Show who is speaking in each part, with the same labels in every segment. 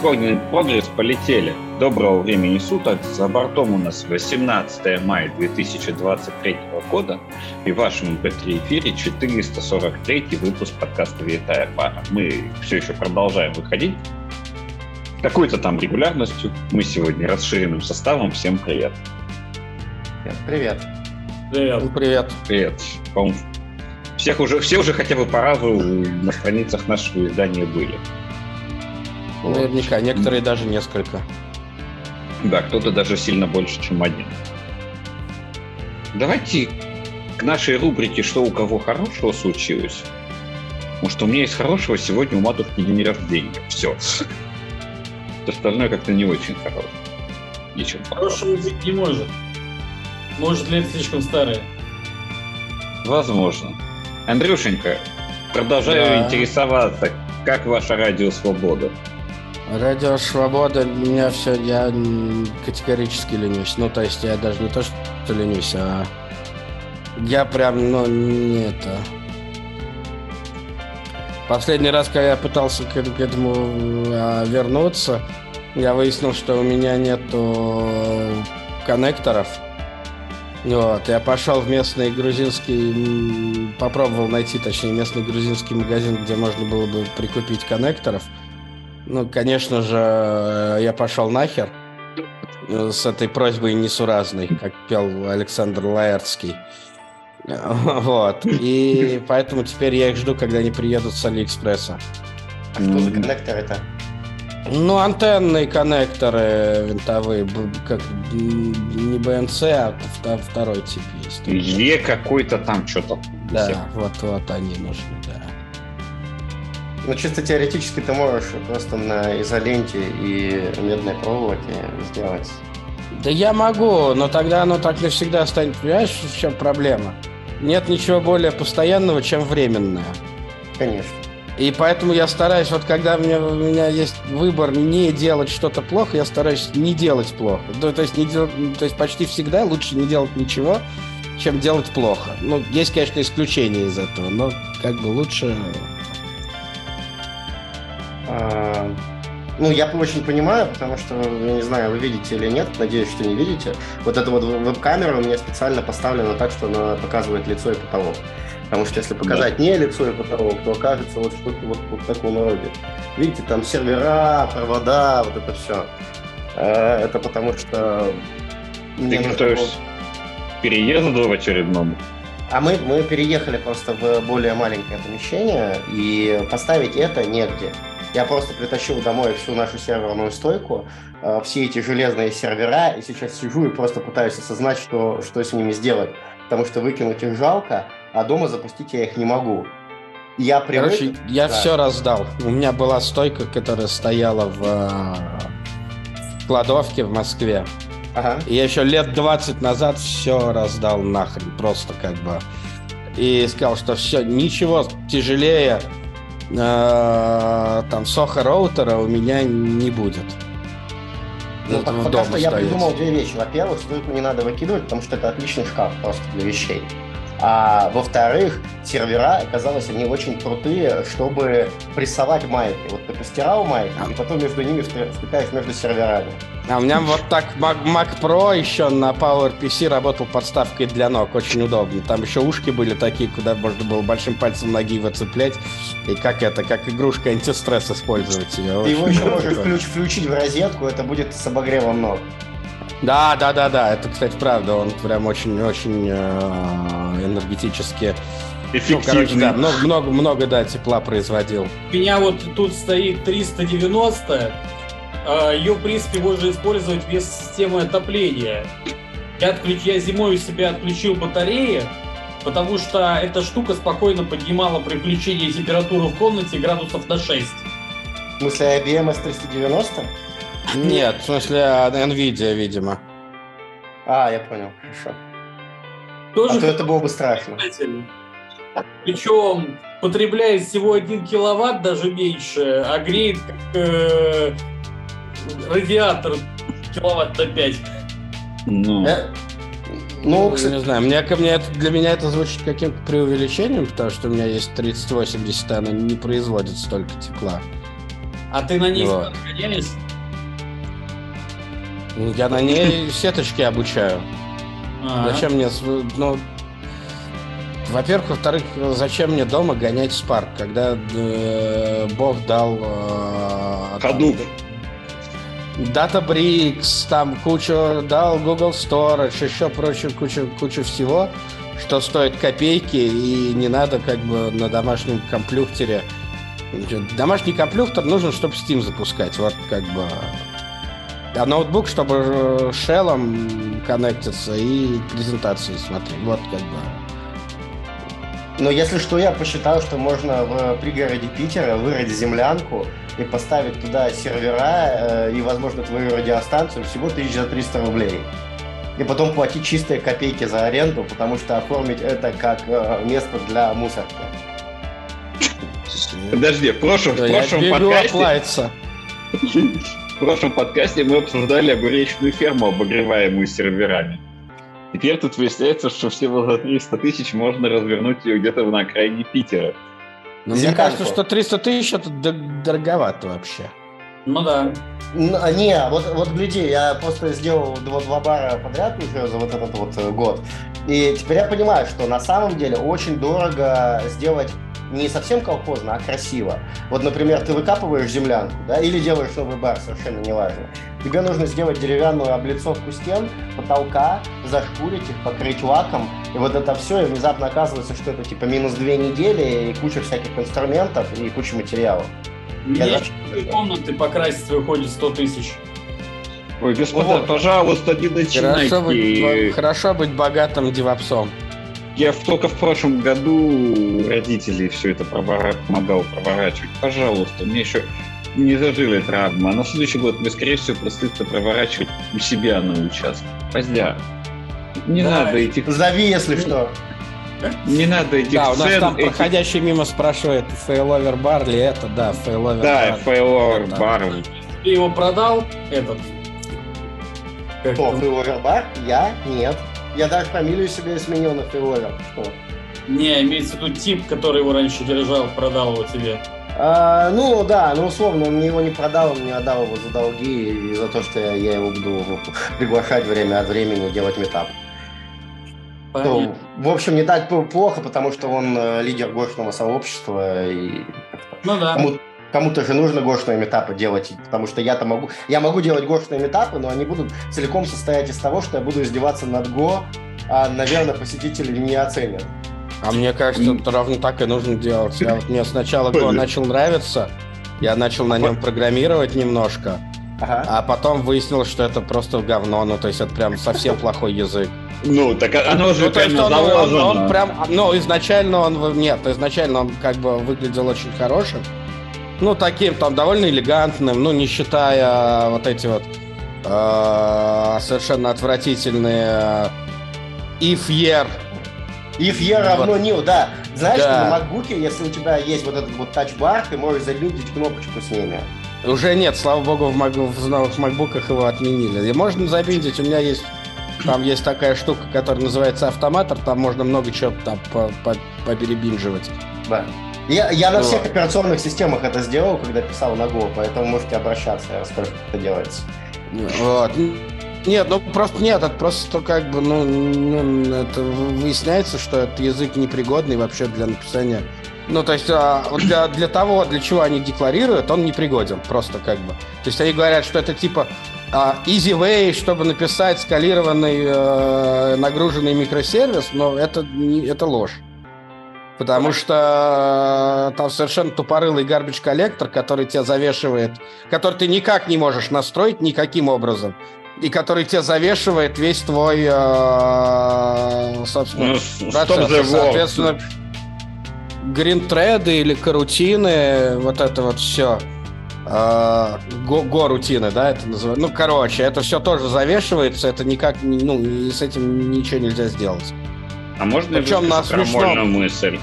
Speaker 1: Инкогнит прогресс полетели. Доброго времени суток. За бортом у нас 18 мая 2023 года и в вашем MP3 эфире 443 выпуск подкаста «Витая пара». Мы все еще продолжаем выходить какой-то там регулярностью. Мы сегодня расширенным составом. Всем привет.
Speaker 2: Привет.
Speaker 3: Привет.
Speaker 1: Привет. Привет. Привет. Всех уже, все уже хотя бы по разу на страницах нашего издания были.
Speaker 2: Наверняка, некоторые даже несколько.
Speaker 1: Да, кто-то даже сильно больше, чем один. Давайте к нашей рубрике «Что у кого хорошего случилось?» Потому что у меня есть хорошего сегодня у матушки день рождения. Все. Остальное как-то не очень хорошее.
Speaker 3: Ничем Хорошего быть не может. Может, лет слишком старые.
Speaker 1: Возможно. Андрюшенька, продолжаю да. интересоваться, как ваша радио «Свобода»?
Speaker 2: Радио Свобода меня все, я категорически ленюсь. Ну, то есть я даже не то, что ленюсь, а я прям, ну, не это... Последний раз, когда я пытался к, к этому а, вернуться, я выяснил, что у меня нету коннекторов. Вот, я пошел в местный грузинский, попробовал найти, точнее, местный грузинский магазин, где можно было бы прикупить коннекторов – ну, конечно же, э, я пошел нахер с этой просьбой несуразной, как пел Александр Лаэртский. Вот. И поэтому теперь я их жду, когда они приедут с Алиэкспресса.
Speaker 3: А что за коннекторы-то?
Speaker 2: Ну, антенные коннекторы винтовые, как не БНЦ, а второй тип есть.
Speaker 1: Е какой-то там что-то.
Speaker 2: Да, вот, вот они нужны, да.
Speaker 3: Ну, чисто теоретически ты можешь просто на изоленте и медной проволоке сделать.
Speaker 2: Да я могу, но тогда оно так навсегда станет. Понимаешь, в чем проблема? Нет ничего более постоянного, чем временное.
Speaker 3: Конечно.
Speaker 2: И поэтому я стараюсь, вот когда у меня, у меня есть выбор не делать что-то плохо, я стараюсь не делать плохо. Ну, то, есть не дел, то есть почти всегда лучше не делать ничего, чем делать плохо. Ну, есть, конечно, исключения из этого, но как бы лучше
Speaker 3: ну, я очень понимаю, потому что, я не знаю, вы видите или нет, надеюсь, что не видите. Вот эта вот веб-камера у меня специально поставлена так, что она показывает лицо и потолок. Потому что если показать да. не лицо и потолок, то окажется вот что-то вот, вот в таком роде. Видите, там сервера, провода, вот это все. А, это потому что...
Speaker 1: Ты готовишься к переезду в очередном?
Speaker 3: А мы, мы переехали просто в более маленькое помещение, и поставить это негде. Я просто притащил домой всю нашу серверную стойку, э, все эти железные сервера, и сейчас сижу и просто пытаюсь осознать, что, что с ними сделать. Потому что выкинуть их жалко, а дома запустить я их не могу.
Speaker 2: Я привык... Короче, я да. все раздал. У меня была стойка, которая стояла в, в кладовке в Москве. Ага. И я еще лет 20 назад все раздал нахрен, просто как бы. И сказал, что все, ничего тяжелее э, там соха роутера у меня не будет.
Speaker 3: Ну, пока, пока что я придумал две вещи. Во-первых, стойку не надо выкидывать, потому что это отличный шкаф просто для вещей. А во-вторых, сервера, оказалось, они очень крутые, чтобы прессовать майки. Вот ты постирал майки, и потом между ними втыкаешь между серверами.
Speaker 2: А у меня вот так Mac, Mac Pro еще на PowerPC работал подставкой для ног, очень удобно. Там еще ушки были такие, куда можно было большим пальцем ноги выцеплять. И как это, как игрушка антистресс использовать ее.
Speaker 3: Ты его еще можешь включ, включить в розетку, это будет с обогревом ног.
Speaker 2: Да, да, да, да. Это, кстати, правда. Он прям очень-очень э, энергетически
Speaker 1: Эффективный. Ну, короче,
Speaker 2: да, много, много, много, да, тепла производил.
Speaker 3: У меня вот тут стоит 390. А, Ее, в принципе, можно использовать без системы отопления. Я, отключ... я зимой у себя отключил батареи, потому что эта штука спокойно поднимала при включении температуры в комнате градусов на 6. В смысле IBM S390?
Speaker 2: Нет, в смысле а, NVIDIA, видимо.
Speaker 3: А, я понял, хорошо. Тоже а то это было бы страшно. Причем потребляет всего 1 киловатт, даже меньше, а греет как э, радиатор киловатт на 5.
Speaker 2: Ну, э, ну, кстати, не знаю, мне, мне это, для меня это звучит каким-то преувеличением, потому что у меня есть 3080, она не производит столько тепла.
Speaker 4: А ты на ней
Speaker 2: Вот.
Speaker 4: гоняешь?
Speaker 2: Я на ней сеточки обучаю.
Speaker 4: Ага.
Speaker 2: Зачем мне, ну, во-первых, во-вторых, зачем мне дома гонять Spark, когда э, Бог дал э,
Speaker 1: Hadoop.
Speaker 2: Databricks, там кучу дал Google Storage, еще прочую кучу, кучу всего, что стоит копейки и не надо как бы на домашнем компьютере. Домашний компьютер нужен, чтобы Steam запускать, вот как бы. А ноутбук, чтобы э, шеллом коннектиться и презентации смотреть. Вот как бы.
Speaker 3: Но если что, я посчитал, что можно в пригороде Питера вырыть землянку и поставить туда сервера э, и, возможно, твою радиостанцию всего тысяч за 300 рублей. И потом платить чистые копейки за аренду, потому что оформить это как э, место для мусорки.
Speaker 1: Подожди, в прошлом, в
Speaker 2: Да, я
Speaker 1: прошлом подкасте... В прошлом подкасте мы обсуждали огуречную ферму, обогреваемую серверами. Теперь тут выясняется, что всего за 300 тысяч можно развернуть ее где-то на окраине Питера.
Speaker 2: Но мне
Speaker 3: Землянку.
Speaker 2: кажется, что 300 тысяч это дороговато вообще.
Speaker 4: Ну да.
Speaker 3: А, Не, вот, вот гляди, я просто сделал два, два бара подряд уже за вот этот вот э, год. И теперь я понимаю, что на самом деле очень дорого сделать не совсем колхозно, а красиво. Вот, например, ты выкапываешь землянку, да, или делаешь новый бар, совершенно неважно. Тебе нужно сделать деревянную облицовку стен, потолка, зашкурить их, покрыть лаком, и вот это все, и внезапно оказывается, что это типа минус две недели, и куча всяких инструментов, и куча материалов.
Speaker 4: Мне комнаты покрасить выходит 100 тысяч.
Speaker 1: Ой, господа,
Speaker 3: Вот.
Speaker 1: пожалуйста, не начинайте.
Speaker 2: Хорошо быть, хорошо быть богатым девопсом.
Speaker 1: Я только в прошлом году родителей все это провора- помогал проворачивать. Пожалуйста, мне еще не зажили травмы, а на следующий год мы, скорее всего, придется проворачивать у себя на участке. Поздя. Не
Speaker 4: Давай.
Speaker 1: надо этих,
Speaker 3: Зови, если что.
Speaker 1: Не надо этих
Speaker 2: Да, у нас там
Speaker 1: этих-
Speaker 2: проходящий мимо спрашивает, failover бар ли это? Да, failover
Speaker 1: Да,
Speaker 2: бар.
Speaker 1: failover
Speaker 2: Да.
Speaker 1: бар.
Speaker 4: Ты его продал, этот?
Speaker 3: Кто,
Speaker 4: там?
Speaker 3: фриловер бар? Я? Нет. Я даже фамилию себе сменил на фриловер. Что?
Speaker 4: Не, имеется в виду тип, который его раньше держал, продал его тебе.
Speaker 3: А, ну да, ну условно, он мне его не продал, он мне отдал его за долги и за то, что я, я его буду приглашать время от времени делать метап. Ну, в общем, не так плохо, потому что он э, лидер гошного сообщества, и
Speaker 4: Ну да.
Speaker 3: кому- кому-то же нужно гошные метапы делать, потому что я-то могу, я могу делать гошные метапы, но они будут целиком состоять из того, что я буду издеваться над Го, а, наверное, посетители не оценят.
Speaker 2: А мне кажется, это ровно так и нужно делать. Я вот мне сначала Go начал нравиться, я начал на нем программировать немножко,
Speaker 3: Ага.
Speaker 2: а потом выяснилось, что это просто говно, ну то есть это прям совсем плохой язык.
Speaker 1: Ну, так оно же
Speaker 2: Ну, то есть он, он- он прям, ну, изначально он, нет, изначально он как бы выглядел очень хорошим, ну, таким там довольно элегантным, ну, не считая вот эти вот э, совершенно отвратительные э, year,
Speaker 3: If E равно new, да. Знаешь,
Speaker 2: Да.
Speaker 3: на макбуке, если у тебя есть вот этот вот тачбар, ты можешь забилдить кнопочку с ними.
Speaker 2: Уже нет, слава богу, в, Мак- в новых макбуках его отменили. И можно забиндить, у меня есть, там есть такая штука, которая называется автоматор, там можно много чего там по- по- поперебинживать.
Speaker 3: Да. Я, я на
Speaker 2: Вот.
Speaker 3: всех операционных системах это сделал, когда писал на Go, поэтому можете обращаться, я расскажу, как это делается.
Speaker 2: Вот. Нет, ну просто нет, это просто как бы, ну, ну, это выясняется, что этот язык непригодный вообще для написания. Ну, то есть а, для, для того, для чего они декларируют, он непригоден, просто как бы. То есть они говорят, что это типа а, easy way, чтобы написать скалированный э, нагруженный микросервис, но это, не, это ложь. Потому что там совершенно тупорылый garbage коллектор, который тебя завешивает, который ты никак не можешь настроить никаким образом, и который тебе завешивает весь твой, э, собственно,
Speaker 1: Ну,
Speaker 2: процесс. Соответственно, гринтреды или карутины, вот это вот все. Го-рутины, да, это называется. Ну, короче, это все тоже завешивается, это никак, ну, с этим ничего нельзя сделать.
Speaker 1: А можно
Speaker 2: Причем на смешном.
Speaker 1: мысль?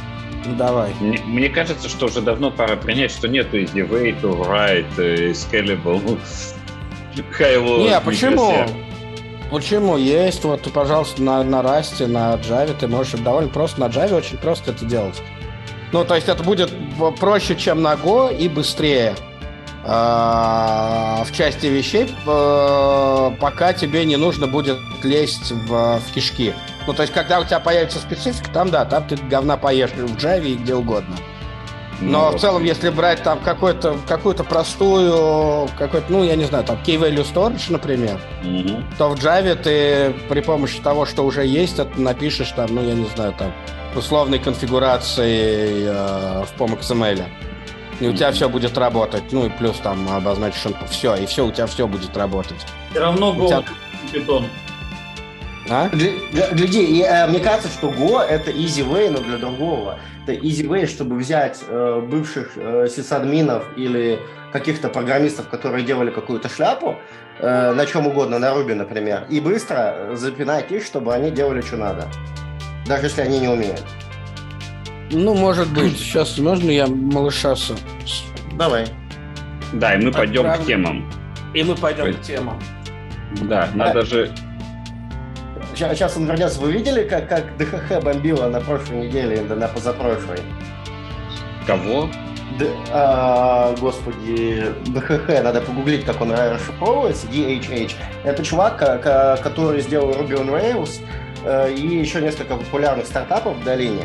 Speaker 2: Ну, давай.
Speaker 1: Мне, мне кажется, что уже давно пора принять, что нет easy way to write э, scalable level
Speaker 2: Не, а почему? Почему? Есть, вот, пожалуйста, на, на Расте, на Java ты можешь довольно просто, на Java очень просто это делать. Ну, то есть это будет проще, чем на Go и быстрее. а, в части вещей, э, пока тебе не нужно будет лезть в, в кишки. Ну, то есть, когда у тебя появится специфика, там, да, там ты говна поешь в Java и где угодно. Но
Speaker 1: Ну,
Speaker 2: в целом, если брать там какую-то простую, какой-то, ну, я не знаю, там, Key Value Storage, например,
Speaker 1: мгм.
Speaker 2: то в Java ты при помощи того, что уже есть, это напишешь там, ну, я не знаю, там, условной конфигурации э, в POM.XML. И у тебя все будет работать. Ну и плюс там обозначишь все, и все, у тебя все будет работать.
Speaker 4: Все равно
Speaker 2: У тебя-
Speaker 4: Go питон.
Speaker 2: А?
Speaker 3: Гля- Гляди, и, э, мне кажется, что Go это easy way, но для другого. Это easy way, чтобы взять э, бывших э, сисадминов или каких-то программистов, которые делали какую-то шляпу, э, на чем угодно, на Ruby, например, и быстро запинать их, чтобы они делали, что надо. Даже если они не умеют.
Speaker 2: Ну, может быть. Сейчас можно я малыша с- с-
Speaker 3: Давай.
Speaker 1: Да, и мы пойдем
Speaker 2: Отправлю.
Speaker 1: к темам.
Speaker 2: И мы пойдем
Speaker 1: Ой.
Speaker 2: к темам.
Speaker 1: Да, надо же...
Speaker 3: Сейчас он вернется. Вы видели, как, как ДХХ бомбило на прошлой неделе, да на позапрошлой?
Speaker 1: Кого?
Speaker 3: Д- а, господи, ДХХ, надо погуглить, как он расшифровывается, DHH. Это чувак, ко- ко- который сделал Ruby on Rails и еще несколько популярных стартапов в долине.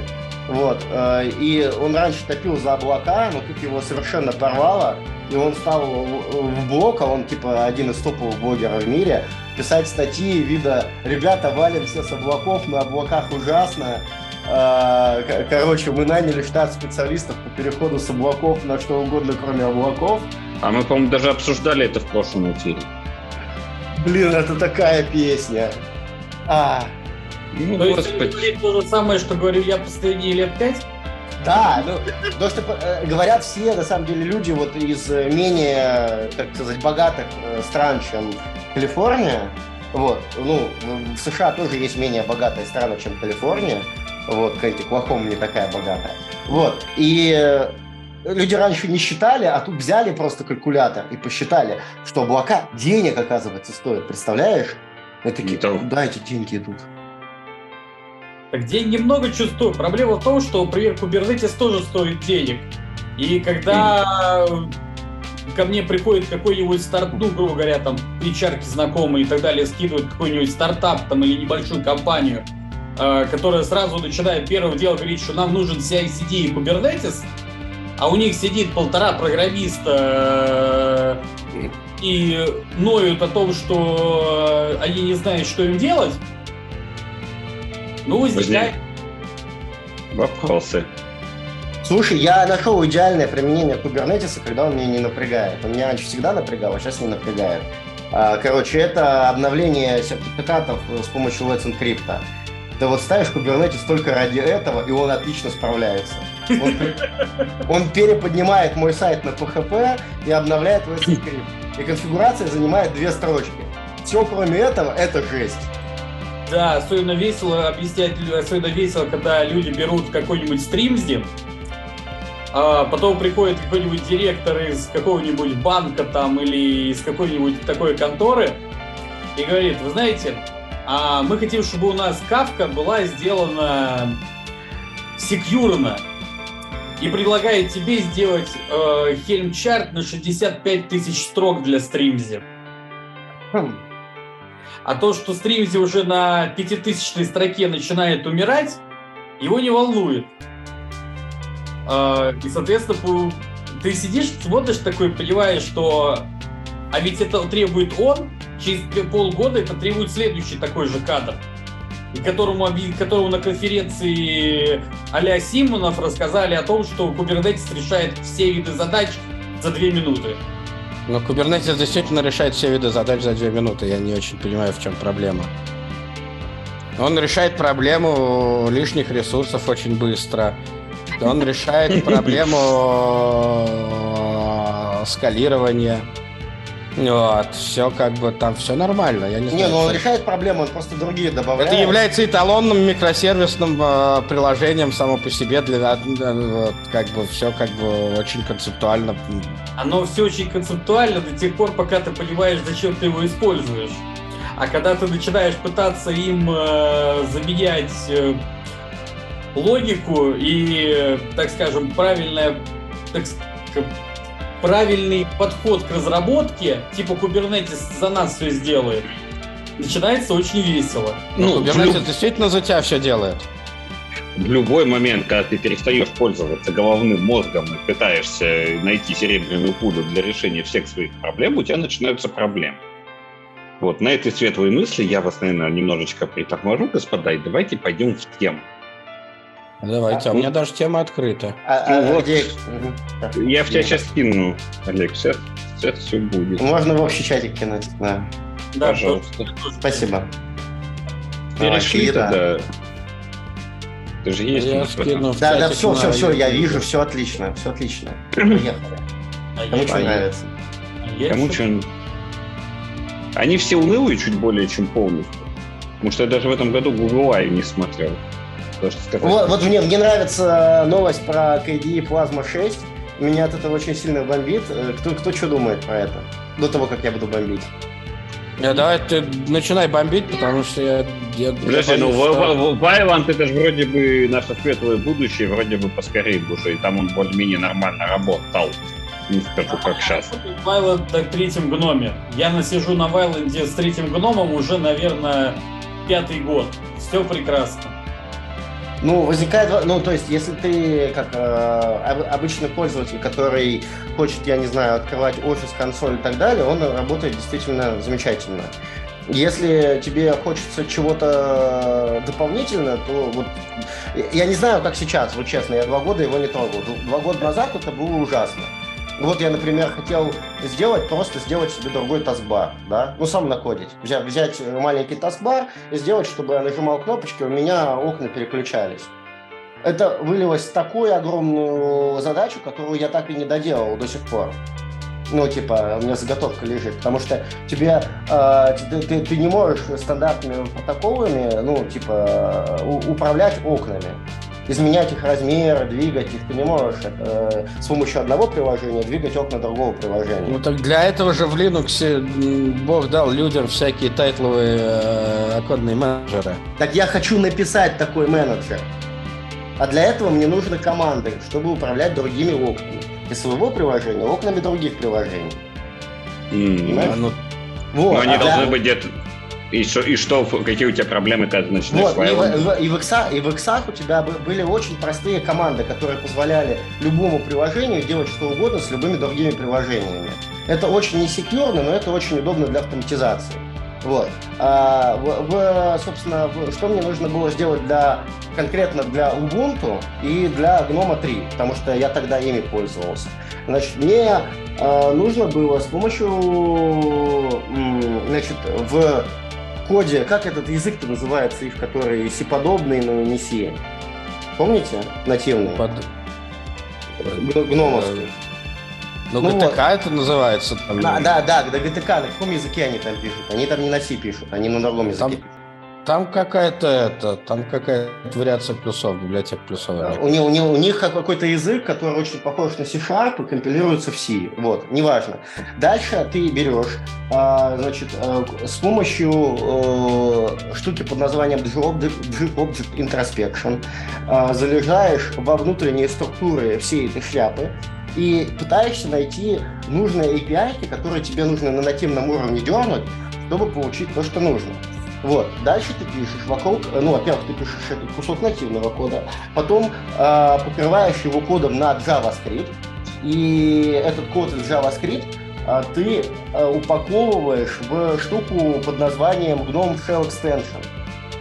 Speaker 3: Вот. э, И он раньше топил за облака, но тут его совершенно порвало, и он стал в блог, а он типа один из топовых блогеров в мире, писать статьи вида «Ребята, валим все с облаков, на облаках ужасно», к- Короче, мы наняли штат специалистов по переходу с облаков на что угодно, кроме облаков.
Speaker 1: А мы, по-моему, даже обсуждали это в прошлом эфире.
Speaker 3: Блин, это такая песня. А,
Speaker 1: Ну,
Speaker 4: То есть
Speaker 1: господи.
Speaker 4: говорит то же самое, что говорю я последние лет пять?
Speaker 3: да, ну, то, что э, говорят все, на самом деле, люди вот из э, менее, так сказать, богатых э, стран, чем Калифорния, вот, ну, в США тоже есть менее богатая страна, чем Калифорния, вот, какая-то не такая богатая, вот, и э, люди раньше не считали, а тут взяли просто калькулятор и посчитали, что облака денег, оказывается, стоят, представляешь? И такие,
Speaker 1: Да.
Speaker 3: куда эти деньги идут?
Speaker 4: Так деньги много чувствую. Проблема в том, что, например, Kubernetes тоже стоит денег. И когда ко мне приходит какой-нибудь старт, ну, грубо говоря, там, HR знакомые и так далее, скидывают какой-нибудь стартап там или небольшую компанию, э, которая сразу начинает первым делом говорить, что нам нужен CI-CD и Kubernetes, а у них сидит полтора программиста э, и ноют о том, что э, они не знают, что им делать, ну, возникает
Speaker 1: Вопросы.
Speaker 3: Слушай, я нашел идеальное применение кубернетиса, когда он меня не напрягает. Он меня раньше всегда напрягал, а сейчас не напрягает. А, Короче, это обновление сертификатов с помощью Let's Encrypt. Ты вот ставишь Kubernetes только ради этого, и он отлично справляется. Он, он переподнимает мой сайт на PHP и обновляет Let's Encrypt. И конфигурация занимает две строчки. Все, кроме этого, это жесть.
Speaker 4: Да, особенно весело объяснять, особенно весело, когда люди берут какой-нибудь стримзи, а потом приходит какой-нибудь директор из какого-нибудь банка там или из какой-нибудь такой конторы и говорит, вы знаете, а мы хотим, чтобы у нас кавка была сделана секьюрно и предлагает тебе сделать э, хельм-чарт на 65 тысяч строк для стримзи.
Speaker 3: Хм.
Speaker 4: А то, что Стримзи уже на пятитысячной строке начинает умирать, его не волнует. А, И, соответственно, ты сидишь, смотришь такой, понимаешь, что... А ведь это требует он, через полгода это требует следующий такой же кадр. Которому, которому на конференции а-ля Симонов рассказали о том, что Kubernetes решает все виды задач за две минуты.
Speaker 2: Но Kubernetes действительно решает все виды задач за две минуты. Я не очень понимаю, в чем проблема. Он решает проблему лишних ресурсов очень быстро. Он решает проблему э, скалирования. Вот, все как бы там все нормально. Я не
Speaker 3: Не,
Speaker 2: знаю.
Speaker 3: ну он
Speaker 2: что-
Speaker 3: решает проблему, он просто другие добавляет.
Speaker 2: Это является эталонным микросервисным э, приложением само по себе для э, как бы все как бы очень концептуально.
Speaker 4: Оно все очень концептуально до тех пор, пока ты понимаешь, зачем ты его используешь. А когда ты начинаешь пытаться им э, заменять э, логику и, э, так скажем, правильное, так, правильный подход к разработке, типа Kubernetes за нас все сделает, начинается очень весело.
Speaker 2: Ну, Kubernetes люб... действительно за тебя все делает.
Speaker 1: В любой момент, когда ты перестаешь пользоваться головным мозгом и пытаешься найти серебряную пулю для решения всех своих проблем, у тебя начинаются проблемы. Вот, на этой светлой мысли я вас, наверное, немножечко приторможу, господа, и давайте пойдем в тему.
Speaker 2: Давайте, а, а у меня даже тема открыта.
Speaker 1: А, ну, а, вот, где... Я в тебя сейчас кину, Олег, сейчас, сейчас все будет.
Speaker 3: Можно в общий чатик кинуть, да.
Speaker 1: Да, Пожалуйста.
Speaker 3: Спасибо.
Speaker 1: Перешли а, тогда. Ты же есть
Speaker 3: я скину Да, да, все, все, все, я вижу, все отлично, все отлично. Поехали. А Кому что нравится?
Speaker 1: Кому что Они все унылые чуть более, чем полностью. Потому что я даже в этом году Google Eye не смотрел.
Speaker 3: Вот, вот мне, мне нравится новость про KDE Plasma 6. Меня от этого очень сильно бомбит. Э, кто, кто что думает про это? До того, как я буду бомбить.
Speaker 2: Я, давай ты начинай бомбить, потому что я... я
Speaker 1: Подожди, ну что... Вайланд это же вроде бы наше светлое будущее, вроде бы поскорее уже, и там он более-менее нормально работал. Не скажу, как сейчас.
Speaker 4: Вайланд так третьем гноме. Я насижу на Вайланде с третьим гномом уже, наверное, пятый год. Все прекрасно.
Speaker 3: Ну, возникает, ну, то есть, если ты как э, обычный пользователь, который хочет, я не знаю, открывать офис, консоль и так далее, он работает действительно замечательно. Если тебе хочется чего-то дополнительно, то вот я не знаю, как сейчас, вот честно, я два года его не трогал. Два года назад это было ужасно. Вот я, например, хотел сделать, просто сделать себе другой таскбар, да, ну, сам накодить. Взять, взять маленький таскбар и сделать, чтобы я нажимал кнопочки, у меня окна переключались. Это вылилось в такую огромную задачу, которую я так и не доделал до сих пор. Ну, типа, у меня заготовка лежит, потому что тебе, э, ты, ты, ты не можешь стандартными протоколами, ну, типа, управлять окнами изменять их размеры, двигать их. Ты не можешь э, с помощью одного приложения двигать окна другого приложения.
Speaker 2: Ну так для этого же в Linux Бог дал людям всякие тайтловые э, оконные менеджеры.
Speaker 3: Так я хочу написать такой менеджер. А для этого мне нужны команды, чтобы управлять другими окнами. Из своего приложения окнами других приложений.
Speaker 1: Mm, Понимаешь? Ну, вот, Но они а должны для... быть где-то и что, и что, какие у тебя проблемы, когда ты начинаешь вот,
Speaker 3: и, в, и, в X, и в X у тебя были очень простые команды, которые позволяли любому приложению делать что угодно с любыми другими приложениями. Это очень несекьюрно, но это очень удобно для автоматизации. Вот. А, в, в, собственно, в, что мне нужно было сделать для, конкретно для Ubuntu и для GNOME 3, потому что я тогда ими пользовался. Значит, мне а, нужно было с помощью, значит, в коде, как этот язык-то называется, их который си-подобный, но не си? Помните? Нативный. Под... Гномовский.
Speaker 2: Ну, ну GTK вот. это называется.
Speaker 3: Там... Да, да, да, да, GTK, на каком языке они там пишут? Они там не на C пишут, они на другом языке
Speaker 2: там. Там какая-то это, там какая-то вариация плюсов, библиотек плюсов. Да,
Speaker 3: у, у, у них какой-то язык, который очень похож на C-Sharp и компилируется в C. Вот, неважно. Дальше ты берешь, а, значит, а, с помощью а, штуки под названием G-Object Introspection а, залезаешь во внутренние структуры всей этой шляпы, и пытаешься найти нужные API, которые тебе нужно на нативном уровне дернуть, чтобы получить то, что нужно. Вот. Дальше ты пишешь вокруг, ну, во-первых, ты пишешь этот кусок нативного кода, потом э, покрываешь его кодом на JavaScript, и этот код из JavaScript э, ты э, упаковываешь в штуку под названием GNOME Shell Extension.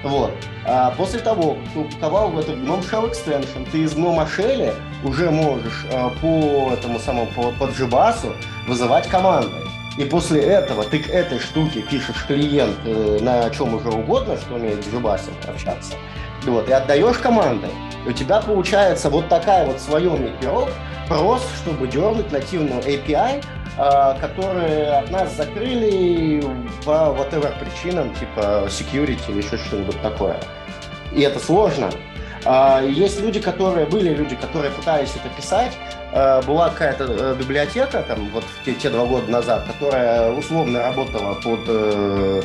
Speaker 3: Вот. А после того, как ты упаковал в этот GNOME Shell Extension, ты из GNOME Shell уже можешь а, по этому самому, по, по JBass вызывать команды. И после этого ты к этой штуке пишешь клиент э, на чем уже угодно, что умеет Jubasом общаться, вот, и отдаешь команды. И у тебя получается вот такая вот своемный пирог, просто чтобы дернуть нативную API, э, которые от нас закрыли по whatever причинам, типа security или еще что-нибудь такое. И это сложно. А, есть люди, которые, были люди, которые пытались это писать, Э, была какая-то э, библиотека, там, вот те, те два года назад, которая условно работала под э,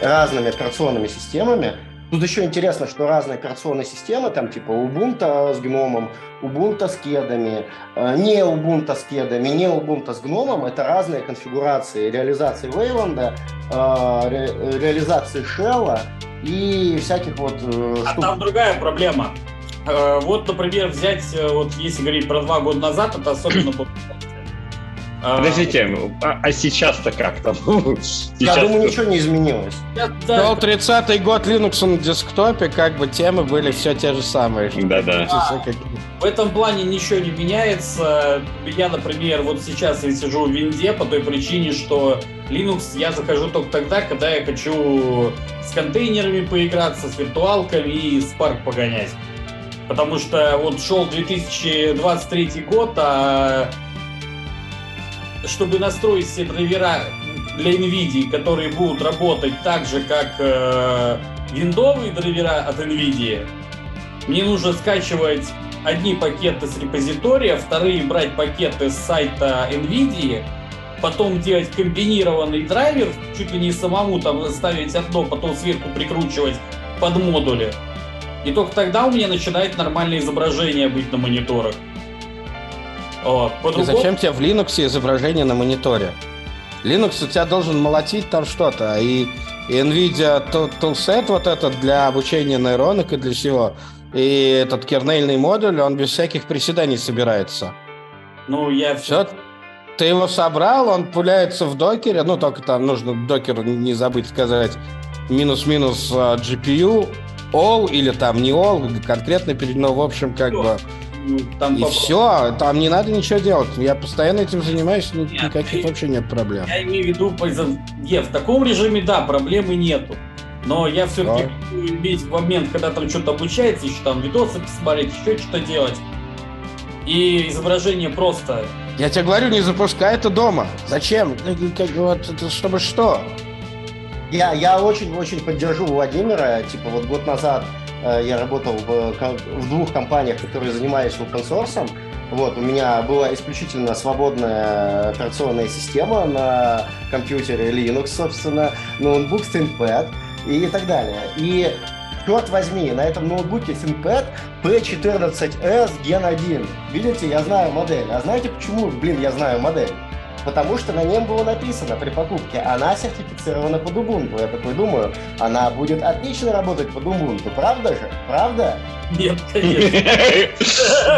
Speaker 3: разными операционными системами, Тут еще интересно, что разные операционные системы, там типа Ubuntu с гномом, Ubuntu с кедами, э, не Ubuntu с кедами, не Ubuntu с гномом, это разные конфигурации реализации Wayland, э, ре, реализации Shell и всяких вот
Speaker 4: э, А штук. там другая проблема. Вот, например, взять, вот если говорить про два года назад, это особенно
Speaker 1: а, Подождите, а, а сейчас-то как там?
Speaker 3: Я думаю, ничего не изменилось.
Speaker 2: Был 30-й год Linux на десктопе, как бы темы были все те же самые.
Speaker 1: Да-да.
Speaker 4: А, в этом плане ничего не меняется. Я, например, вот сейчас я сижу в винде по той причине, что Linux я захожу только тогда, когда я хочу с контейнерами поиграться, с виртуалками и Spark погонять. Потому что вот шел 2023 год, а чтобы настроить все драйвера для NVIDIA, которые будут работать так же, как э, виндовые драйвера от NVIDIA, мне нужно скачивать одни пакеты с репозитория, вторые брать пакеты с сайта NVIDIA, потом делать комбинированный драйвер, чуть ли не самому там ставить одно, потом сверху прикручивать под модули. И только тогда у меня начинает нормальное изображение быть на мониторах.
Speaker 2: Вот. И зачем тебе в Linux изображение на мониторе? Linux у тебя должен молотить там что-то, и, и NVIDIA Toolset вот этот для обучения нейронок и для всего, и этот кернельный модуль, он без всяких приседаний собирается.
Speaker 4: Ну, я
Speaker 2: все... Ты его собрал, он пуляется в докере, ну, только там нужно докер не забыть сказать, минус-минус а, GPU, all или там не all, конкретно перед, ну, в общем, как Все. бы там и все, там не надо ничего делать. Я постоянно этим занимаюсь, нет, никаких вообще нет проблем.
Speaker 4: Я имею в виду, в таком режиме, да, проблемы нету. Но я все-таки да. иметь момент, когда там что-то обучается, еще там видосы посмотреть, еще что-то делать. И изображение просто...
Speaker 2: Я тебе говорю, не запускай это дома. Зачем? Как, вот, это, чтобы что?
Speaker 3: Я, я очень-очень поддержу Владимира. Типа вот год назад Э, я работал в, в двух компаниях, которые занимались open source. Вот, у меня была исключительно свободная операционная система на компьютере Linux, собственно, ноутбук ThinkPad и так далее. И черт возьми, на этом ноутбуке ThinkPad P14s Gen 1. Видите, я знаю модель. А знаете почему, блин, я знаю модель? Потому что на нем было написано при покупке, она сертифицирована под Ubuntu. Я такой думаю, она будет отлично работать под Ubuntu, правда же? Правда?
Speaker 4: Нет, конечно.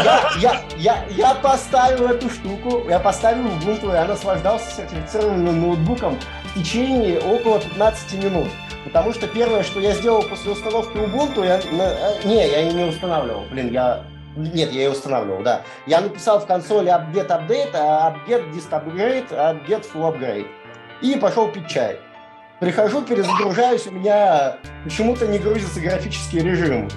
Speaker 3: Я, я, я, я поставил эту штуку, я поставил Ubuntu, и я наслаждался сертифицированным ноутбуком в течение около 15 минут. Потому что первое, что я сделал после установки Ubuntu, я... Э, не, я не устанавливал. Блин, я нет, я ее устанавливал, да. Я написал в консоли upget update, upget dist upgrade, upget full upgrade. И пошел пить чай. Прихожу, перезагружаюсь, у меня почему-то не грузится графический режим.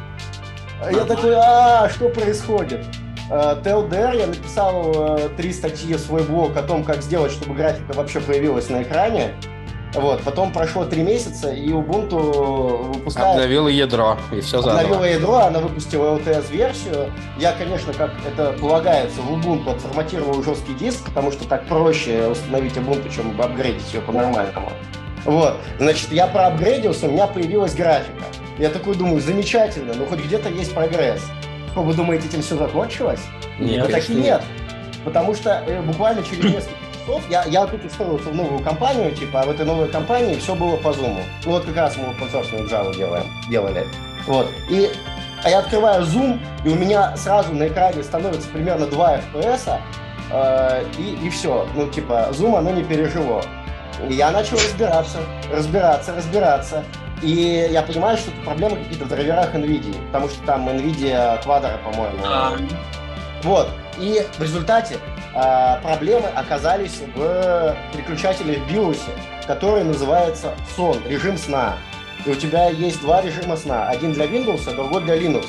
Speaker 3: Я такой, а, что происходит? TLDR, я написал э, три статьи в свой блог о том, как сделать, чтобы графика вообще появилась на экране. Вот, потом прошло три месяца, и Ubuntu выпускает...
Speaker 2: Обновила ядро, и все заново.
Speaker 3: Обновила ядро, она выпустила LTS-версию. Я, конечно, как это полагается, в Ubuntu отформатировал жесткий диск, потому что так проще установить Ubuntu, чем апгрейдить ее по-нормальному. Вот, значит, я проапгрейдился, у меня появилась графика. Я такой думаю, замечательно, ну хоть где-то есть прогресс. Вы думаете, этим все закончилось?
Speaker 2: Нет,
Speaker 3: да таки нет. Потому что э, буквально через несколько часов я, я тут устроился в новую компанию, типа, а в этой новой компании все было по Zoom. Ну вот как раз мы source Java делаем, делали. Вот. И а я открываю Zoom, и у меня сразу на экране становится примерно 2 FPS, э, и, и все. Ну, типа, Zoom оно не пережило. И я начал разбираться, разбираться, разбираться. И я понимаю, что это проблемы какие-то в драйверах NVIDIA, потому что там NVIDIA Quadro, по-моему. А. Вот. И в результате проблемы оказались в переключателе в BIOS, который называется сон, режим сна. И у тебя есть два режима сна. Один для Windows, другой для Linux.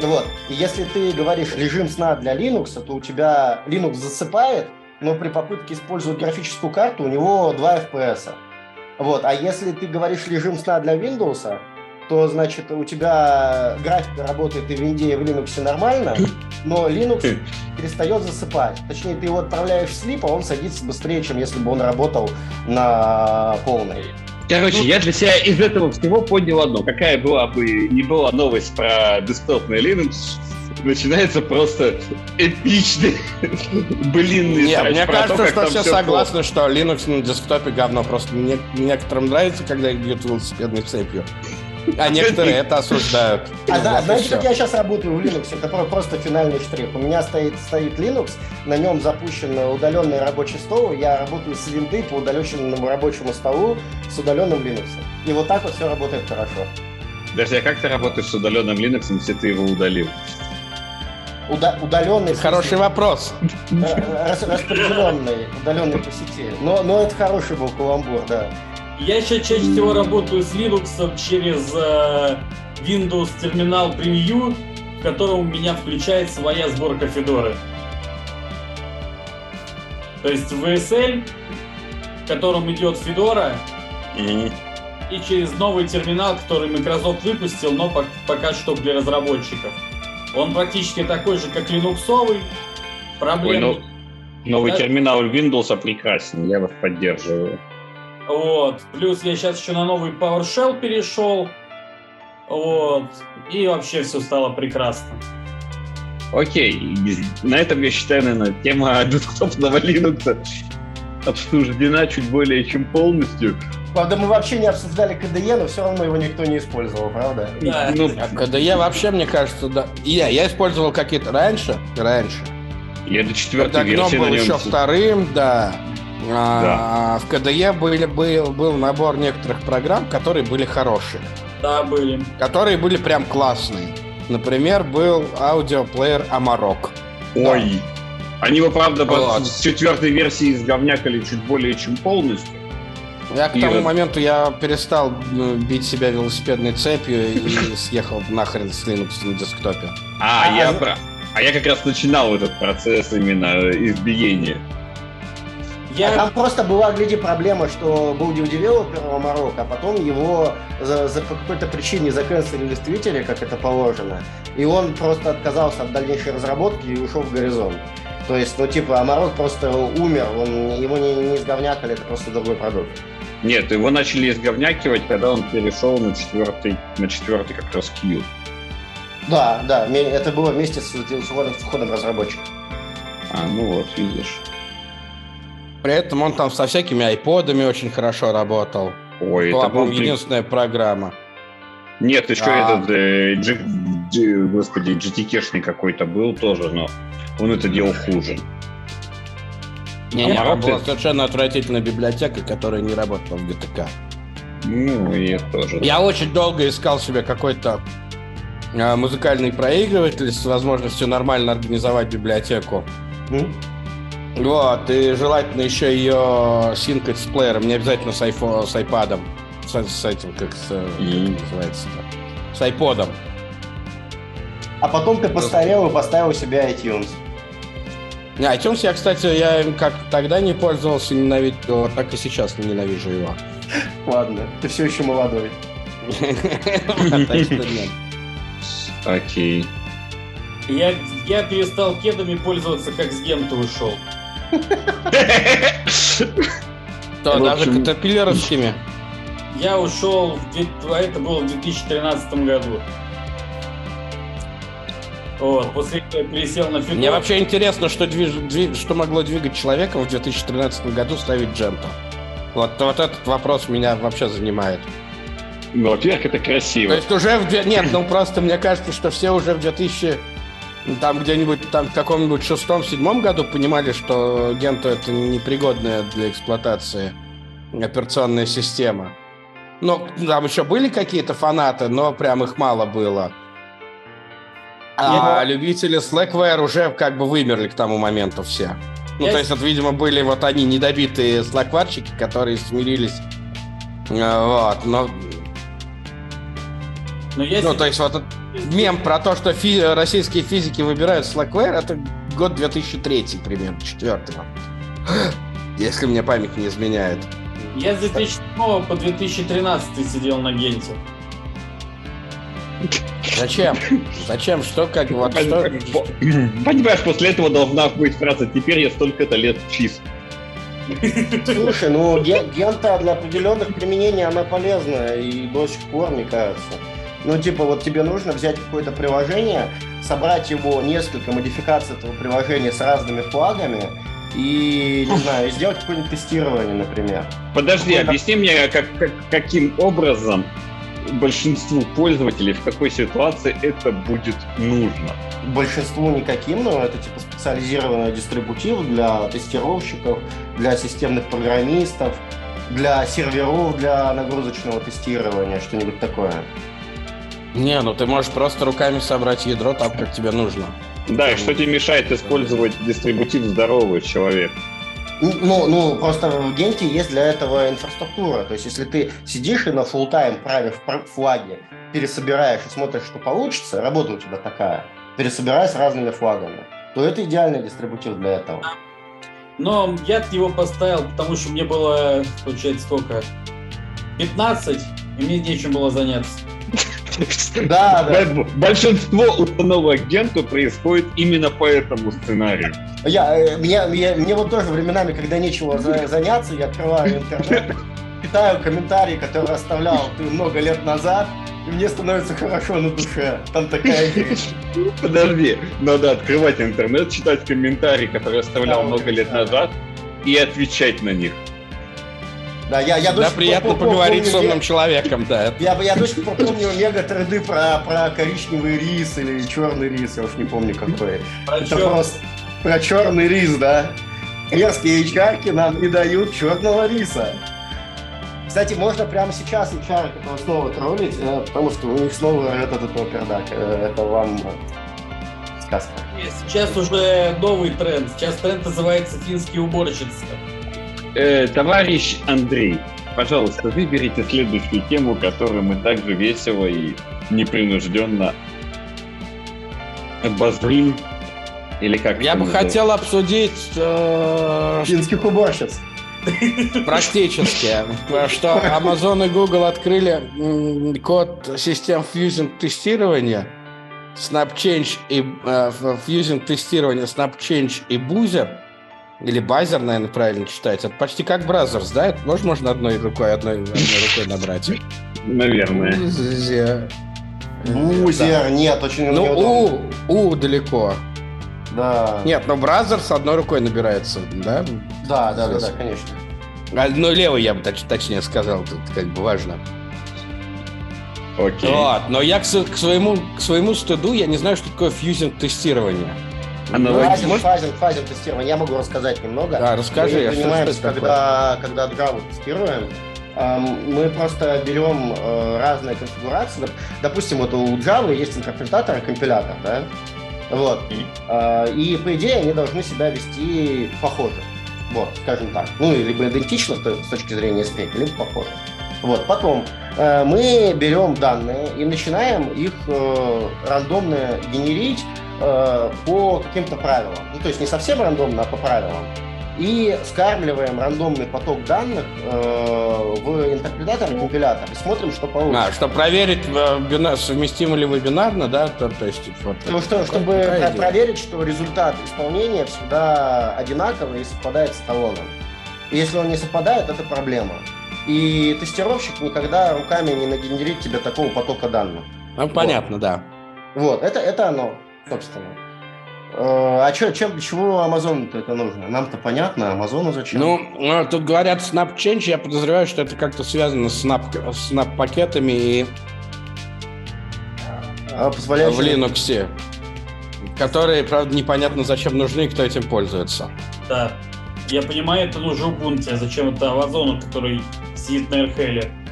Speaker 3: Вот. И если ты говоришь режим сна для Linux, то у тебя Linux засыпает, но при попытке использовать графическую карту у него 2 FPS. Вот. А если ты говоришь режим сна для Windows, то, значит, у тебя графика работает и в Винде, и в Linux нормально, но Linux перестает засыпать. Точнее, ты его отправляешь в слип, а он садится быстрее, чем если бы он работал на полной.
Speaker 1: Короче, я для себя из этого всего понял одно. Какая была бы не была новость про десктопный Linux, начинается просто эпичный блинный
Speaker 2: Нет, мне
Speaker 1: про то,
Speaker 2: кажется,
Speaker 1: как
Speaker 2: что все согласны, что Linux на десктопе говно. Просто мне, некоторым нравится, когда их бьют велосипедной цепью. А некоторые это осуждают.
Speaker 3: А да, знаете, как я сейчас работаю в Linux? Это про- просто финальный штрих. У меня стоит, стоит Linux, на нем запущен удаленный рабочий стол, я работаю с винды по удаленному рабочему столу с удаленным Linux. И вот так вот все работает хорошо.
Speaker 1: Подожди, а как ты работаешь с удаленным Linux, если ты его удалил?
Speaker 3: Уда- удаленный...
Speaker 2: Хороший вопрос.
Speaker 3: рас- распределенный, удаленный по сети. Но, но это хороший был каламбур, да.
Speaker 4: Я сейчас чаще всего работаю с Linux через э, Windows терминал Preview, в котором у меня включает своя сборка Федоры. То есть VSL, в котором идет Федора, и через новый терминал, который Microsoft выпустил, но пок- пока что для разработчиков. Он практически такой же, как линуксовый.
Speaker 1: Ой,
Speaker 4: Проблем
Speaker 1: ну, новый
Speaker 4: Да.
Speaker 1: терминал Windows прекрасен, я вас поддерживаю.
Speaker 4: Вот. Плюс я сейчас еще на новый PowerShell перешел. Вот. И вообще все стало прекрасно.
Speaker 1: Окей, на этом, я считаю, наверное, тема десктопного Linux обсуждена чуть более чем полностью.
Speaker 3: Правда, мы вообще не обсуждали KDE, но все равно его никто не использовал, правда?
Speaker 4: Да.
Speaker 1: Ну,
Speaker 2: А KDE вообще, мне кажется, да. Я, я использовал какие-то раньше, раньше.
Speaker 1: я до четвертой
Speaker 2: Когда гном
Speaker 1: версии
Speaker 2: был
Speaker 1: на нем...
Speaker 2: еще вторым, да. А, В KDE были, был, был набор некоторых программ, которые были хорошие.
Speaker 4: Да, были.
Speaker 2: Которые были прям классные. Например, был аудиоплеер Amarok.
Speaker 1: Ой. Они его, правда,
Speaker 2: Вот.
Speaker 1: с четвертой версии изговнякали чуть более чем полностью.
Speaker 2: Я к
Speaker 1: И
Speaker 2: тому
Speaker 1: вот-
Speaker 2: моменту я перестал ну, бить себя велосипедной цепью и съехал нахрен с Linux на десктопе.
Speaker 1: А,
Speaker 3: А,
Speaker 1: я,
Speaker 3: а-
Speaker 1: про- а я как раз начинал этот процесс именно избиения.
Speaker 3: А
Speaker 4: Я,
Speaker 3: там просто была, гляди, проблема, что был девелопер у Марокко, а потом его за, за по какой-то причине заканцелили в Твиттере, как это положено, и он просто отказался от дальнейшей разработки и ушел в горизонт. То есть, ну, типа, Амарок просто умер, он, его не, не изговнякали, это просто другой продукт.
Speaker 1: Нет, его начали изговнякивать, когда он перешел на четвертый, на четвертый как раз Q.
Speaker 3: Да, да, это было вместе с, с входом- разработчика.
Speaker 1: А, ну вот, видишь.
Speaker 2: При этом он там со всякими айподами очень хорошо работал.
Speaker 1: Ой,
Speaker 2: Была,
Speaker 1: это был...
Speaker 2: единственная программа.
Speaker 1: Нет, еще
Speaker 2: А.
Speaker 1: этот, э, G- G- господи, GTK-шный какой-то был тоже, но он это делал хуже.
Speaker 2: Не, не,
Speaker 1: Amarok
Speaker 2: там была совершенно отвратительная библиотека, которая не работала в GTK.
Speaker 1: Ну, и тоже.
Speaker 2: Я очень долго искал себе какой-то а, музыкальный проигрыватель с возможностью нормально организовать библиотеку.
Speaker 3: М?
Speaker 2: Вот, и желательно еще ее синкать с плеером, не обязательно с, айфо, с айпадом, с, с этим, как с,
Speaker 1: Мгм.
Speaker 2: как называется с айподом.
Speaker 3: А потом ты постарел и поставил себе iTunes.
Speaker 2: Не, iTunes я, кстати, я им как тогда не пользовался, ненавидел, так и сейчас не ненавижу его.
Speaker 3: Ладно, ты все еще молодой.
Speaker 2: Так что нет.
Speaker 1: Окей.
Speaker 4: я, я перестал кедами пользоваться, как с гем ты ушел.
Speaker 2: То,
Speaker 1: В
Speaker 2: даже катапиллеровскими.
Speaker 4: Я ушел, а это было в 2013 году. Вот, после этого я пересел на Федор.
Speaker 2: Мне вообще интересно, что, движ- дви- что могло двигать человека в 2013 году ставить дженту. Вот, вот этот вопрос меня вообще занимает.
Speaker 1: Ну, во-первых, это
Speaker 2: То
Speaker 1: красиво.
Speaker 2: есть уже в... Нет, ну просто мне кажется, что все уже в 2000... Там где-нибудь, там в каком-нибудь шестом-седьмом году понимали, что Генту это непригодная для эксплуатации операционная система. Ну, там еще были какие-то фанаты, но прям их мало было. А любители Slackware уже как бы вымерли к тому моменту все. Ну,
Speaker 4: Я-
Speaker 2: то есть, это, видимо, были вот они недобитые слакварщики, которые смирились. Э, Вот, но
Speaker 4: Но я
Speaker 2: ну,
Speaker 4: себе-
Speaker 2: то есть вот мем про то, что фи- российские физики выбирают Slackware, это год 2003 примерно, четвертого. Если мне память не изменяет.
Speaker 4: Я с 2007 по 2013 сидел на Генте.
Speaker 2: Зачем? Зачем? Что, как, вот что?
Speaker 1: Понимаешь, после этого должна быть фраза «Теперь я столько-то лет чист».
Speaker 3: Слушай, ну гента для определенных применений она полезная и до сих пор, мне кажется. Ну, типа, вот тебе нужно взять какое-то приложение, собрать его, несколько модификаций этого приложения с разными флагами, и, не знаю, сделать какое-нибудь тестирование, например.
Speaker 1: Подожди, Какой объясни мне, как, как, каким образом большинству пользователей в какой ситуации это будет нужно?
Speaker 3: Большинству никаким, но это типа специализированный дистрибутив для тестировщиков, для системных программистов, для серверов для нагрузочного тестирования, что-нибудь такое.
Speaker 2: Не, ну ты можешь просто руками собрать ядро так, как тебе нужно.
Speaker 1: Да, и что тебе мешает использовать дистрибутив здоровый человек?
Speaker 3: Ну, ну, просто в Генте есть для этого инфраструктура. То есть, если ты сидишь и на full тайм правив флаги, пересобираешь и смотришь, что получится, работа у тебя такая, пересобирая с разными флагами, то это идеальный дистрибутив для этого.
Speaker 4: Но я его поставил, потому что мне было, получается, сколько? 15, и мне нечем было заняться.
Speaker 1: Да, да. Большинство установок Генту происходит именно по этому сценарию.
Speaker 3: Я, э, меня, я, мне вот тоже временами, когда нечего заняться, я открываю интернет, читаю комментарии, которые оставлял ты много лет назад, и мне становится хорошо на душе. Там такая вещь.
Speaker 1: Подожди, надо открывать интернет, читать комментарии, которые оставлял да, много лет назад, и отвечать на них.
Speaker 2: Да, я, я да, приятно пор, поговорить помню, с умным человеком, да.
Speaker 3: Я, я пор помню мега треды про, про коричневый рис или черный рис, я уж не помню какой. Про Это чер... просто про черный рис, да. Мерзкие HR нам не дают черного риса. Кстати, можно прямо сейчас HR снова троллить, э, потому что у них снова этот, этот пердак. Э, это вам сказка.
Speaker 4: Сейчас уже новый тренд. Сейчас тренд называется финские уборщицы
Speaker 1: э, товарищ Андрей, пожалуйста, выберите следующую тему, которую мы также весело и непринужденно обозрим. Или как
Speaker 2: Я бы называется? хотел обсудить...
Speaker 3: Э, Финских уборщиц.
Speaker 2: Практически. Что Amazon и Google открыли код систем fuzzing тестирования, SnapChange и э, fuzzing тестирования SnapChange и Boozer – или Buzzer, наверное, правильно читается. Это почти как Brazzers, да? Это можно, можно одной рукой, одной, одной рукой набрать?
Speaker 1: Наверное.
Speaker 3: Buzzer. Buzzer, нет, очень
Speaker 2: Ну, У, У далеко.
Speaker 3: Да.
Speaker 2: Нет, но бразер с одной рукой набирается, да?
Speaker 3: Да, да, да, да, конечно.
Speaker 2: Одной левой я бы точ, точнее сказал, тут как бы важно.
Speaker 1: Окей.
Speaker 2: Вот, но я к, к, своему, к своему стыду, я не знаю, что такое fuzzing тестирование.
Speaker 3: Аналогично. Фазинг, фазинг, фазинг тестирования. Я могу рассказать немного.
Speaker 2: Да, расскажи.
Speaker 3: Мы занимаемся, когда, когда Dravу тестируем, мы просто берем э, разные конфигурации. Допустим, вот у Java есть интерпретатор и компилятор, да? Вот. А, и, по идее, они должны себя вести похоже. Вот, скажем так. Ну, либо идентично с точки зрения спеки, либо похоже. Вот, потом э, мы берем данные и начинаем их э, рандомно генерить э, по каким-то правилам. Ну, то есть не совсем рандомно, а по правилам. И скармливаем рандомный поток данных э, в интерпретатор и компилятор и смотрим, что получится.
Speaker 2: А, чтобы проверить, э, ли вы бинарно, да? То, то есть,
Speaker 3: вот, ну, что, чтобы про- проверить, что результат исполнения всегда одинаковый и совпадает с талоном. И если он не совпадает, это проблема. И тестировщик никогда руками не нагенерит тебе такого потока данных.
Speaker 2: Ну, понятно, вот. да.
Speaker 3: Вот, это, это оно собственно. Э, а чё, чем, чего Амазону это нужно? Нам-то понятно, Амазону зачем?
Speaker 2: Ну, э, тут говорят Snap Change, я подозреваю, что это как-то связано с Snap, Snap пакетами и а в Linux, которые, правда, непонятно зачем нужны и кто этим пользуется.
Speaker 4: Да, я понимаю, это нужно Ubuntu, а зачем это Амазону, который сидит на RHEL?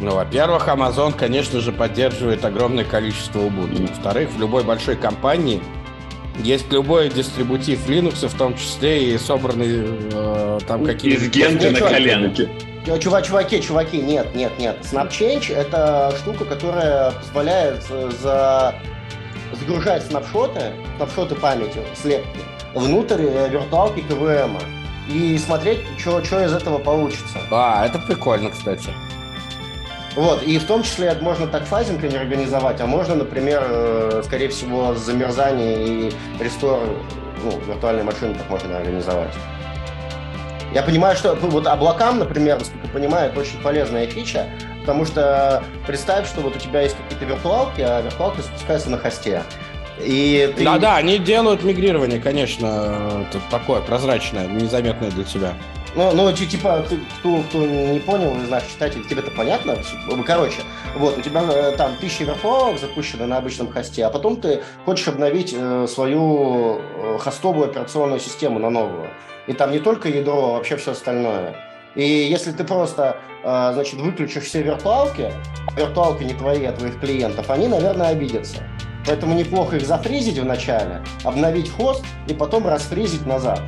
Speaker 2: Ну, во-первых, Amazon, конечно же, поддерживает огромное количество Ubuntu. Во-вторых, в любой большой компании есть любой дистрибутив Linux, в том числе и собранный э, там какие-то...
Speaker 1: Из генты на коленке.
Speaker 3: Чувак, чуваки, чуваки, нет, нет, нет. SnapChange — это штука, которая позволяет за... загружать снапшоты, снапшоты памяти, слепки, внутрь э, виртуалки КВМ и смотреть, что из этого получится.
Speaker 2: А, это прикольно, кстати.
Speaker 3: Вот, и в том числе можно так фазинками организовать, а можно, например, э, скорее всего, замерзание и рестор ну, виртуальной машины так можно организовать. Я понимаю, что вот облакам, например, насколько понимаю, это очень полезная фича, потому что представь, что вот у тебя есть какие-то виртуалки, а виртуалки спускаются на хосте.
Speaker 2: И ты... Да, да, они делают мигрирование, конечно, такое прозрачное, незаметное для тебя.
Speaker 3: Ну, ну, типа, ты, кто, кто не понял, не знаю, читатель, тебе это понятно? Короче, вот, у тебя э, там тысячи виртуалок запущены на обычном хосте, а потом ты хочешь обновить э, свою э, хостовую операционную систему на новую. И там не только ядро, а вообще все остальное. И если ты просто, э, значит, выключишь все виртуалки, виртуалки не твои, а твоих клиентов, они, наверное, обидятся. Поэтому неплохо их зафризить вначале, обновить хост и потом расфризить назад.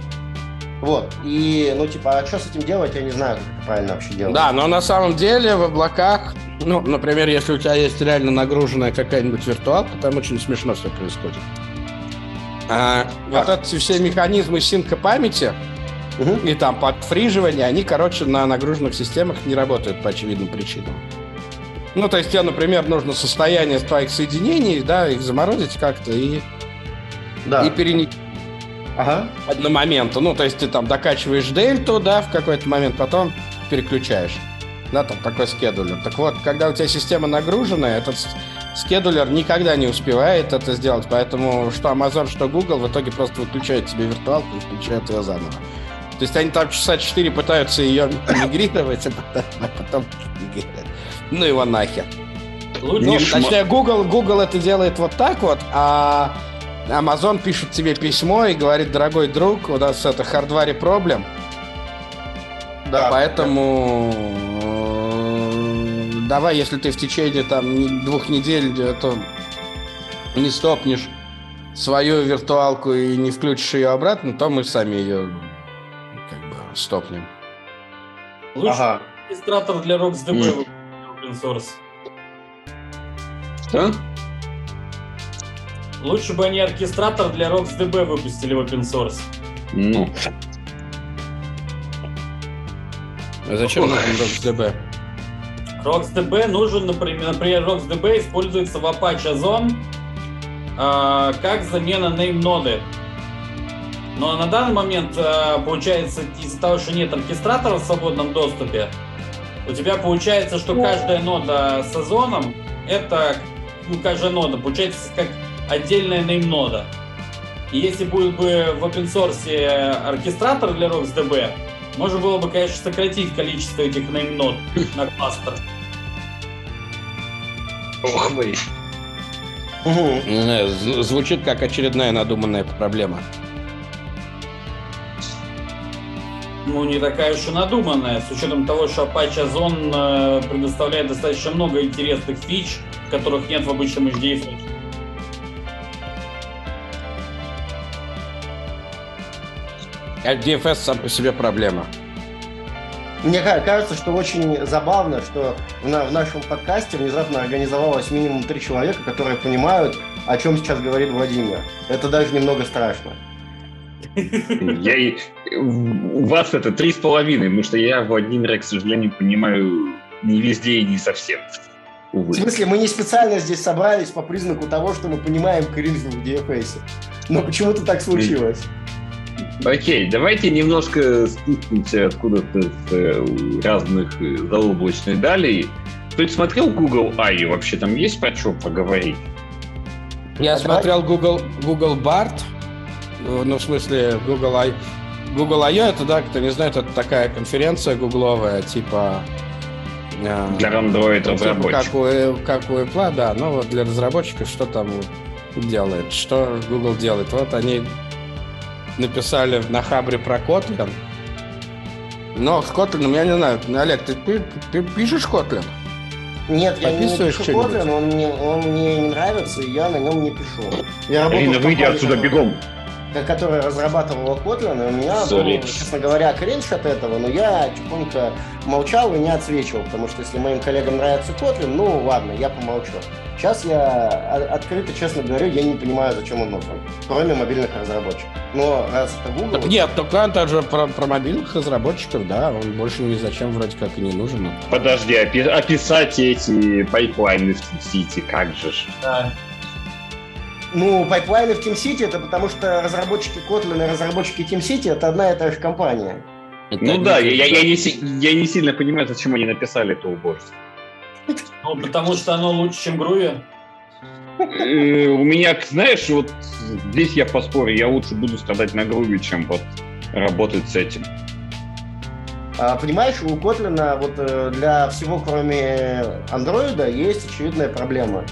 Speaker 3: Вот. И, ну, типа, а что с этим делать, я не знаю, как правильно вообще делать.
Speaker 2: Да, но на самом деле в облаках, ну, например, если у тебя есть реально нагруженная какая-нибудь виртуалка, там очень смешно все происходит. А, вот эти все механизмы синка памяти угу. и там подфриживания, они, короче, на нагруженных системах не работают по очевидным причинам. Ну, то есть тебе, например, нужно состояние твоих соединений, да, их заморозить как-то и, да. и перенести ага. одномоментно. Ну, то есть ты там докачиваешь дельту, да, в какой-то момент, потом переключаешь. Да, там такой скедулер. Так вот, когда у тебя система нагружена, этот скедулер никогда не успевает это сделать, поэтому что Amazon, что Google в итоге просто выключают тебе виртуалку и включают ее заново. То есть они там часа 4 пытаются ее мигрировать, а потом, а потом ну его нахер. Лучше, ну, точнее, Google, Google это делает вот так вот, а Amazon пишет тебе письмо и говорит, дорогой друг, у нас это хардваре проблем. Да. Поэтому да. давай, если ты в течение там двух недель э, то не стопнешь свою виртуалку и не включишь ее обратно, то мы сами ее как бы стопнем.
Speaker 4: Лучше ага. регистратор для RocksDB mm. open source.
Speaker 1: Что?
Speaker 4: Лучше бы они оркестратор для RocksDB выпустили в open source.
Speaker 1: Ну.
Speaker 2: А зачем нужен RocksDB?
Speaker 4: RocksDB нужен, например, например RocksDB используется в Apache Ozone э, как замена name-ноды. Но на данный момент, э, получается, из-за того, что нет оркестратора в свободном доступе, у тебя получается, что каждая нода с озоном, это, ну, каждая нода, получается, как отдельная неймнода. И если будет бы в open source оркестратор для RocksDB, можно было бы, конечно, сократить количество этих неймнод на кластер.
Speaker 1: Ох вы.
Speaker 2: Звучит как очередная надуманная проблема.
Speaker 4: Ну, не такая уж и надуманная, с учетом того, что Apache Ozone э, предоставляет достаточно много интересных фич, которых нет в обычном HDFS.
Speaker 2: DFS сам по себе проблема.
Speaker 3: Мне кажется, что очень забавно, что в, на, в нашем подкасте внезапно организовалось минимум три человека, которые понимают, о чем сейчас говорит Владимир. Это даже немного страшно.
Speaker 1: Я, у вас это три с половиной, потому что я Владимира, к сожалению, понимаю не везде и не совсем.
Speaker 3: Увы. В смысле, мы не специально здесь собрались по признаку того, что мы понимаем кринж в DFS. Но почему-то так случилось.
Speaker 1: Окей, давайте немножко спустимся откуда-то с э, разных э, заоблачных далей. Кто-то смотрел Google I? Вообще там есть про что поговорить?
Speaker 2: Я а смотрел Google, Google Bart, ну, в смысле, Google I. Google I.O. это, да, кто не знает, это такая конференция гугловая, типа...
Speaker 1: Э, для Android разработчиков.
Speaker 2: Типа, как, у, как у Apple, да, но вот для разработчиков что там делает, что Google делает. Вот они написали на Хабре про Kotlin. Но с Kotlin, я не знаю, Олег, ты, ты, ты пишешь Kotlin?
Speaker 3: Нет, я не пишу Kotlin, он мне, он мне не нравится, и я на нем не пишу. Я
Speaker 1: Ирина, выйди отсюда бегом
Speaker 3: которая разрабатывала Kotlin, и у меня Sorry. был, честно говоря, кринж от этого, но я тихонько молчал и не отсвечивал, потому что если моим коллегам нравится Kotlin, ну ладно, я помолчу. Сейчас я открыто, честно говорю, я не понимаю, зачем он нужен, кроме мобильных разработчиков. Но раз это Google...
Speaker 2: Так нет, только это же про, про мобильных разработчиков, да, он больше ни зачем вроде как и не нужен.
Speaker 1: Подожди, опи- описать эти пайплайны в Сити, как же ж. Да.
Speaker 3: Ну, пайплайны в TeamCity это потому что разработчики Kotlin и разработчики TeamCity это одна и та же компания.
Speaker 1: Это ну да, я, я, я, не, я не сильно понимаю, зачем они написали это убожество.
Speaker 4: Ну, потому что оно лучше, чем Groovy.
Speaker 1: Э, у меня, знаешь, вот здесь я поспорю, я лучше буду страдать на Груви, чем вот работать с этим.
Speaker 3: А, понимаешь, у Kotlin вот э, для всего, кроме андроида, есть очевидная проблема.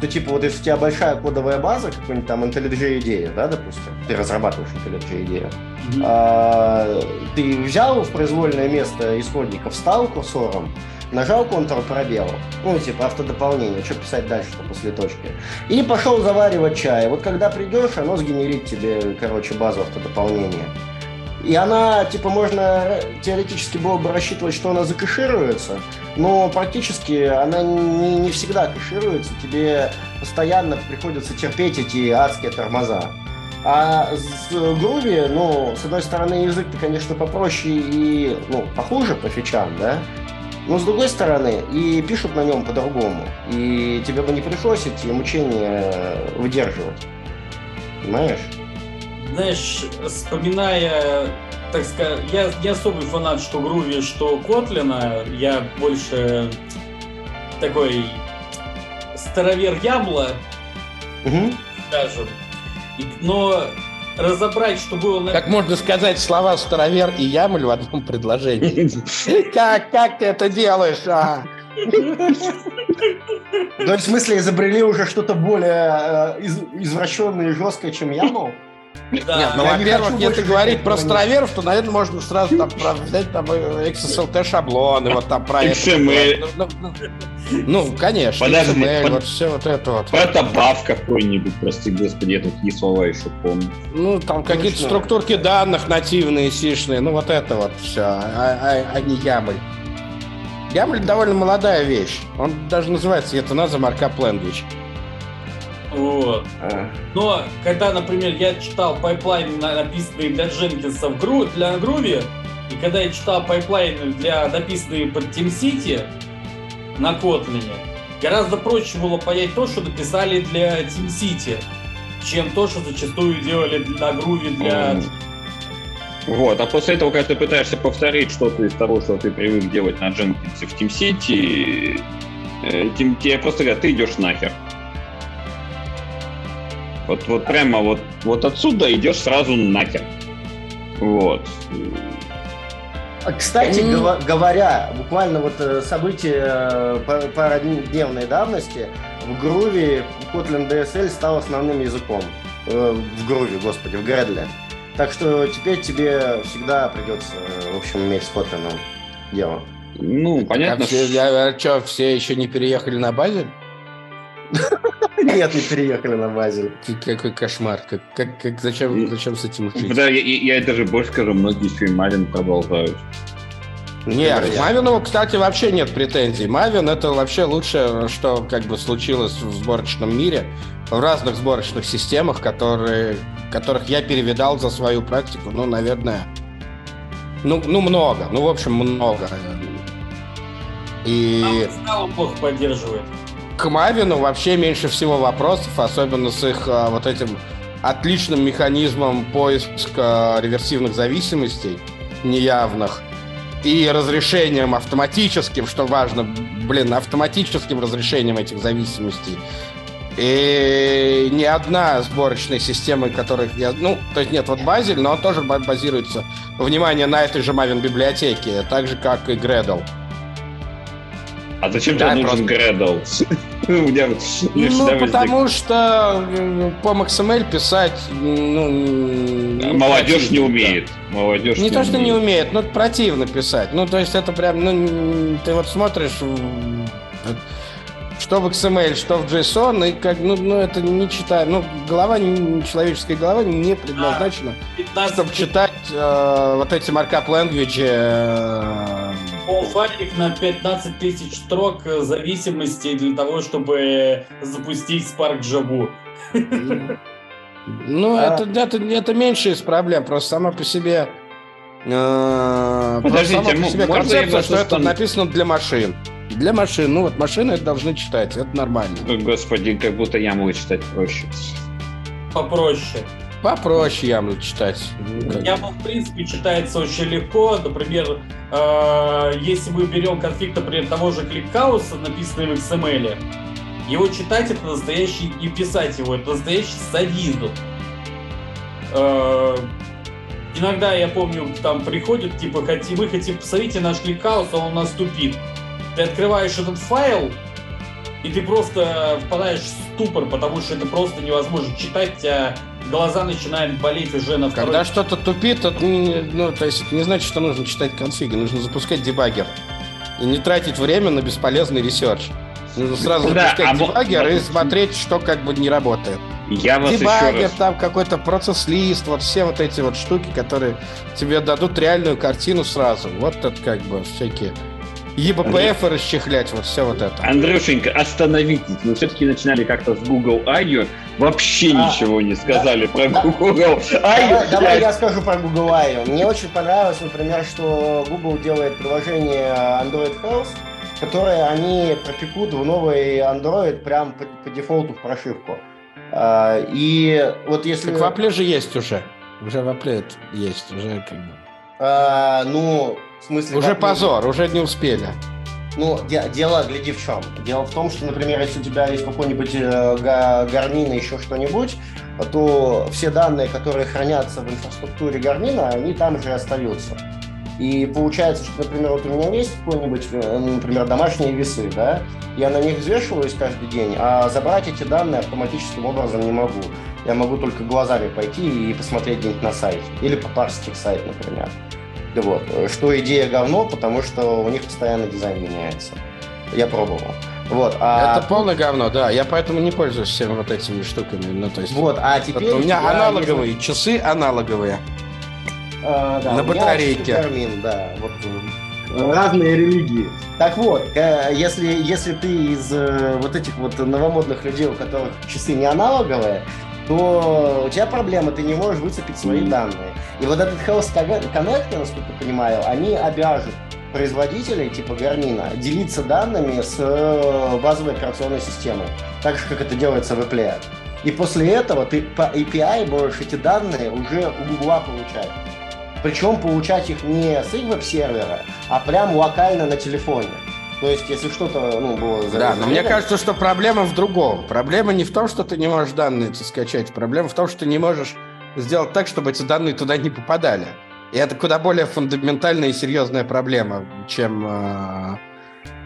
Speaker 3: То типа вот если у тебя большая кодовая база, какой-нибудь там IntelliJ идея, да, допустим, ты разрабатываешь IntelliJ идею, mm-hmm. а, ты взял в произвольное место исходника, встал курсором, нажал Ctrl пробел, ну, типа автодополнение, что писать дальше-то после точки, и пошел заваривать чай. Вот когда придешь, оно сгенерит тебе, короче, базу автодополнения. И она, типа, можно теоретически было бы рассчитывать, что она закэшируется, но практически она не, не всегда кэшируется. Тебе постоянно приходится терпеть эти адские тормоза. А с Groovy, ну, с одной стороны, язык-то, конечно, попроще и, ну, похуже по фичам, да? Но с другой стороны, и пишут на нем по-другому. И тебе бы не пришлось эти мучения выдерживать. Понимаешь?
Speaker 4: Знаешь, вспоминая, так сказать, я не особый фанат что Груви, что Котлина. Я больше такой старовер Ямла, угу. скажем. Но разобрать, что было...
Speaker 2: На... Как можно сказать слова «старовер» и «ямль» в одном предложении? Как, как ты это делаешь? А?
Speaker 3: Ну, в смысле, изобрели уже что-то более э, извращенное и жесткое, чем ямл?
Speaker 2: Да. Нет, ну, во-первых, если говорить про староверов, то, наверное, можно сразу там взять там XSLT шаблоны, вот там про
Speaker 1: XML.
Speaker 2: Ну, ну, ну, конечно,
Speaker 1: Подожди, XML, под...
Speaker 2: вот все вот это вот.
Speaker 1: Это баф какой-нибудь, прости господи, я такие слова еще помню.
Speaker 2: Ну, там какие-то структурки данных нативные, сишные, ну вот это вот все, а, а, а не ямль. YAML довольно молодая вещь. Он даже называется yet another Markup Language.
Speaker 4: Вот. А. Но когда, например, я читал пайплайн, написанный для Дженкинса в Гру, для Groovy, и когда я читал пайплайны для написанные под TeamCity на Котлине, гораздо проще было понять то, что написали для TeamCity, чем то, что зачастую делали на Groovy для... Mm.
Speaker 1: Вот, а после этого, когда ты пытаешься повторить что-то из того, что ты привык делать на Jenkins в TeamCity, э, тебе просто говорят, ты идешь нахер. Вот, вот прямо вот, вот отсюда идешь сразу нахер. Вот.
Speaker 3: А, кстати, mm. говоря, буквально вот э, события э, пародневной давности, в Груве Kotlin DSL стал основным языком. Э, в Груве, господи, в Гредле. Так что теперь тебе всегда придется, в общем, иметь с Kotlin дело.
Speaker 2: Ну, понятно. А все, а что, все еще не переехали на базе?
Speaker 3: Нет, не переехали на Базель.
Speaker 2: Какой кошмар. Как, как, как, зачем, зачем с этим жить?
Speaker 1: Да, я, я даже больше скажу, многие еще и Мавин продолжают.
Speaker 2: Нет, к Мавину, кстати, вообще нет претензий. Мавин это вообще лучшее, что как бы случилось в сборочном мире, в разных сборочных системах, которые, которых я перевидал за свою практику, ну, наверное, ну, ну много, ну, в общем, много.
Speaker 4: И... А плохо поддерживает
Speaker 2: к Мавину вообще меньше всего вопросов, особенно с их а, вот этим отличным механизмом поиска реверсивных зависимостей неявных и разрешением автоматическим, что важно, блин, автоматическим разрешением этих зависимостей. И ни одна сборочная система, которых я... Ну, то есть нет, вот Базель, но он тоже базируется, внимание, на этой же Maven библиотеке, так же, как и Gradle.
Speaker 1: А зачем да, тебе нужен просто... Gradle?
Speaker 2: Ну, потому что э, по XML писать... Ну,
Speaker 1: Молодежь не умеет. Молодежь
Speaker 2: не, не то, что не умеет, но противно писать. Ну, то есть это прям... Ну, ты вот смотришь что в XML, что в JSON, и как, ну, ну это не читаю, ну, голова, человеческая голова не предназначена, а, чтобы читать э, вот эти markup language. Э,
Speaker 4: Файлик на 15 тысяч строк зависимости для того, чтобы запустить Spark Java.
Speaker 2: Ну, а... это, это, это меньше из проблем, просто сама по себе
Speaker 1: э, Подождите,
Speaker 2: сама по себе концепция, что это написано для машин. Для машин. Ну вот машины это должны читать, это нормально.
Speaker 1: Господи, как будто я могу читать проще.
Speaker 4: Попроще.
Speaker 2: Попроще яму читать.
Speaker 4: Яму, в принципе, читается очень легко. Например, э, если мы берем конфликт, например, того же кликкауса, написанный в XML, его читать это настоящий, и писать его, это настоящий садизм. Э, иногда, я помню, там приходят, типа, хотим, мы хотим, посмотрите наш кликкаус, он у нас тупит. Ты открываешь этот файл, и ты просто впадаешь в ступор, потому что это просто невозможно читать, тебя глаза начинают болеть уже на
Speaker 2: второй... Когда что-то тупит, это, ну, то есть это не значит, что нужно читать конфиги, нужно запускать дебаггер. И не тратить время на бесполезный research. Нужно сразу да, запускать а дебаггер и смотреть, что как бы не работает.
Speaker 1: Я вас
Speaker 2: Дебаггер, раз... там какой-то process list, вот все вот эти вот штуки, которые тебе дадут реальную картину сразу. Вот это как бы всякие ЕБПФ Андрей... расчехлять, вот все вот это.
Speaker 1: Андрюшенька, остановитесь. Мы все-таки начинали как-то с Google I.O. Вообще а, ничего не сказали да, про да, Google
Speaker 3: I.O. Давай, давай я скажу про Google I.O. Мне очень понравилось, например, что Google делает приложение Android Health, которое они пропекут в новый Android прям по, по дефолту в прошивку. А, и вот если...
Speaker 2: Так в Apple же есть уже. Уже в Apple есть, уже как бы...
Speaker 3: А, ну, в смысле...
Speaker 2: Уже позор, уже не успели.
Speaker 3: Ну, де- дело, гляди в чем. Дело в том, что, например, если у тебя есть какой-нибудь э, гармин и еще что-нибудь, то все данные, которые хранятся в инфраструктуре гармина, они там же остаются. И получается, что, например, вот у меня есть какой-нибудь, э, например, домашние весы, да, я на них взвешиваюсь каждый день, а забрать эти данные автоматическим образом не могу. Я могу только глазами пойти и посмотреть где-нибудь на сайте. Или попарсить их сайт, например. Вот. Что идея говно, потому что у них постоянно дизайн меняется. Я пробовал. Вот,
Speaker 2: а... Это полное говно, да. Я поэтому не пользуюсь всеми вот этими штуками. Ну, то есть,
Speaker 3: вот, а теперь...
Speaker 2: Вот у меня аналоговые, есть... часы аналоговые.
Speaker 3: А, да, на батарейке. Гармин, да. Вот, э, разные религии. Так вот, э, если, если ты из э, вот этих вот новомодных людей, у которых часы не аналоговые, то у тебя проблема, ты не можешь выцепить свои данные. И вот этот Health Connect, насколько я понимаю, они обяжут производителей типа Гармина делиться данными с э, базовой операционной системой, так же, как это делается в Apple. И после этого ты по API можешь эти данные уже у Google получать. Причем получать их не с их веб-сервера, а прям локально на телефоне. То есть, если что-то ну, было...
Speaker 2: Да, но мне кажется, что проблема в другом. Проблема не в том, что ты не можешь данные скачать. Проблема в том, что ты не можешь сделать так, чтобы эти данные туда не попадали. И это куда более фундаментальная и серьезная проблема, чем э,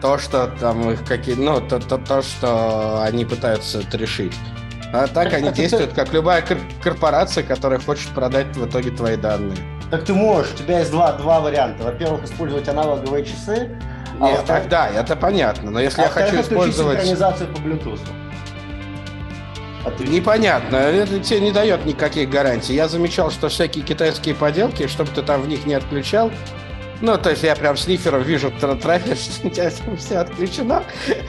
Speaker 2: то, что там их какие... Ну, то, то, то, что они пытаются это решить. А так они действуют, как любая корпорация, которая хочет продать в итоге твои данные.
Speaker 3: Так ты можешь, у тебя есть два, два варианта. Во-первых, использовать аналоговые часы,
Speaker 2: а Нет, так, да, это понятно. Но если а я хочу использовать...
Speaker 3: синхронизацию по Bluetooth.
Speaker 2: Отлично. Непонятно, это тебе не дает никаких гарантий. Я замечал, что всякие китайские поделки, чтобы ты там в них не отключал, ну, то есть я прям снифером вижу трафик, у тебя все отключено,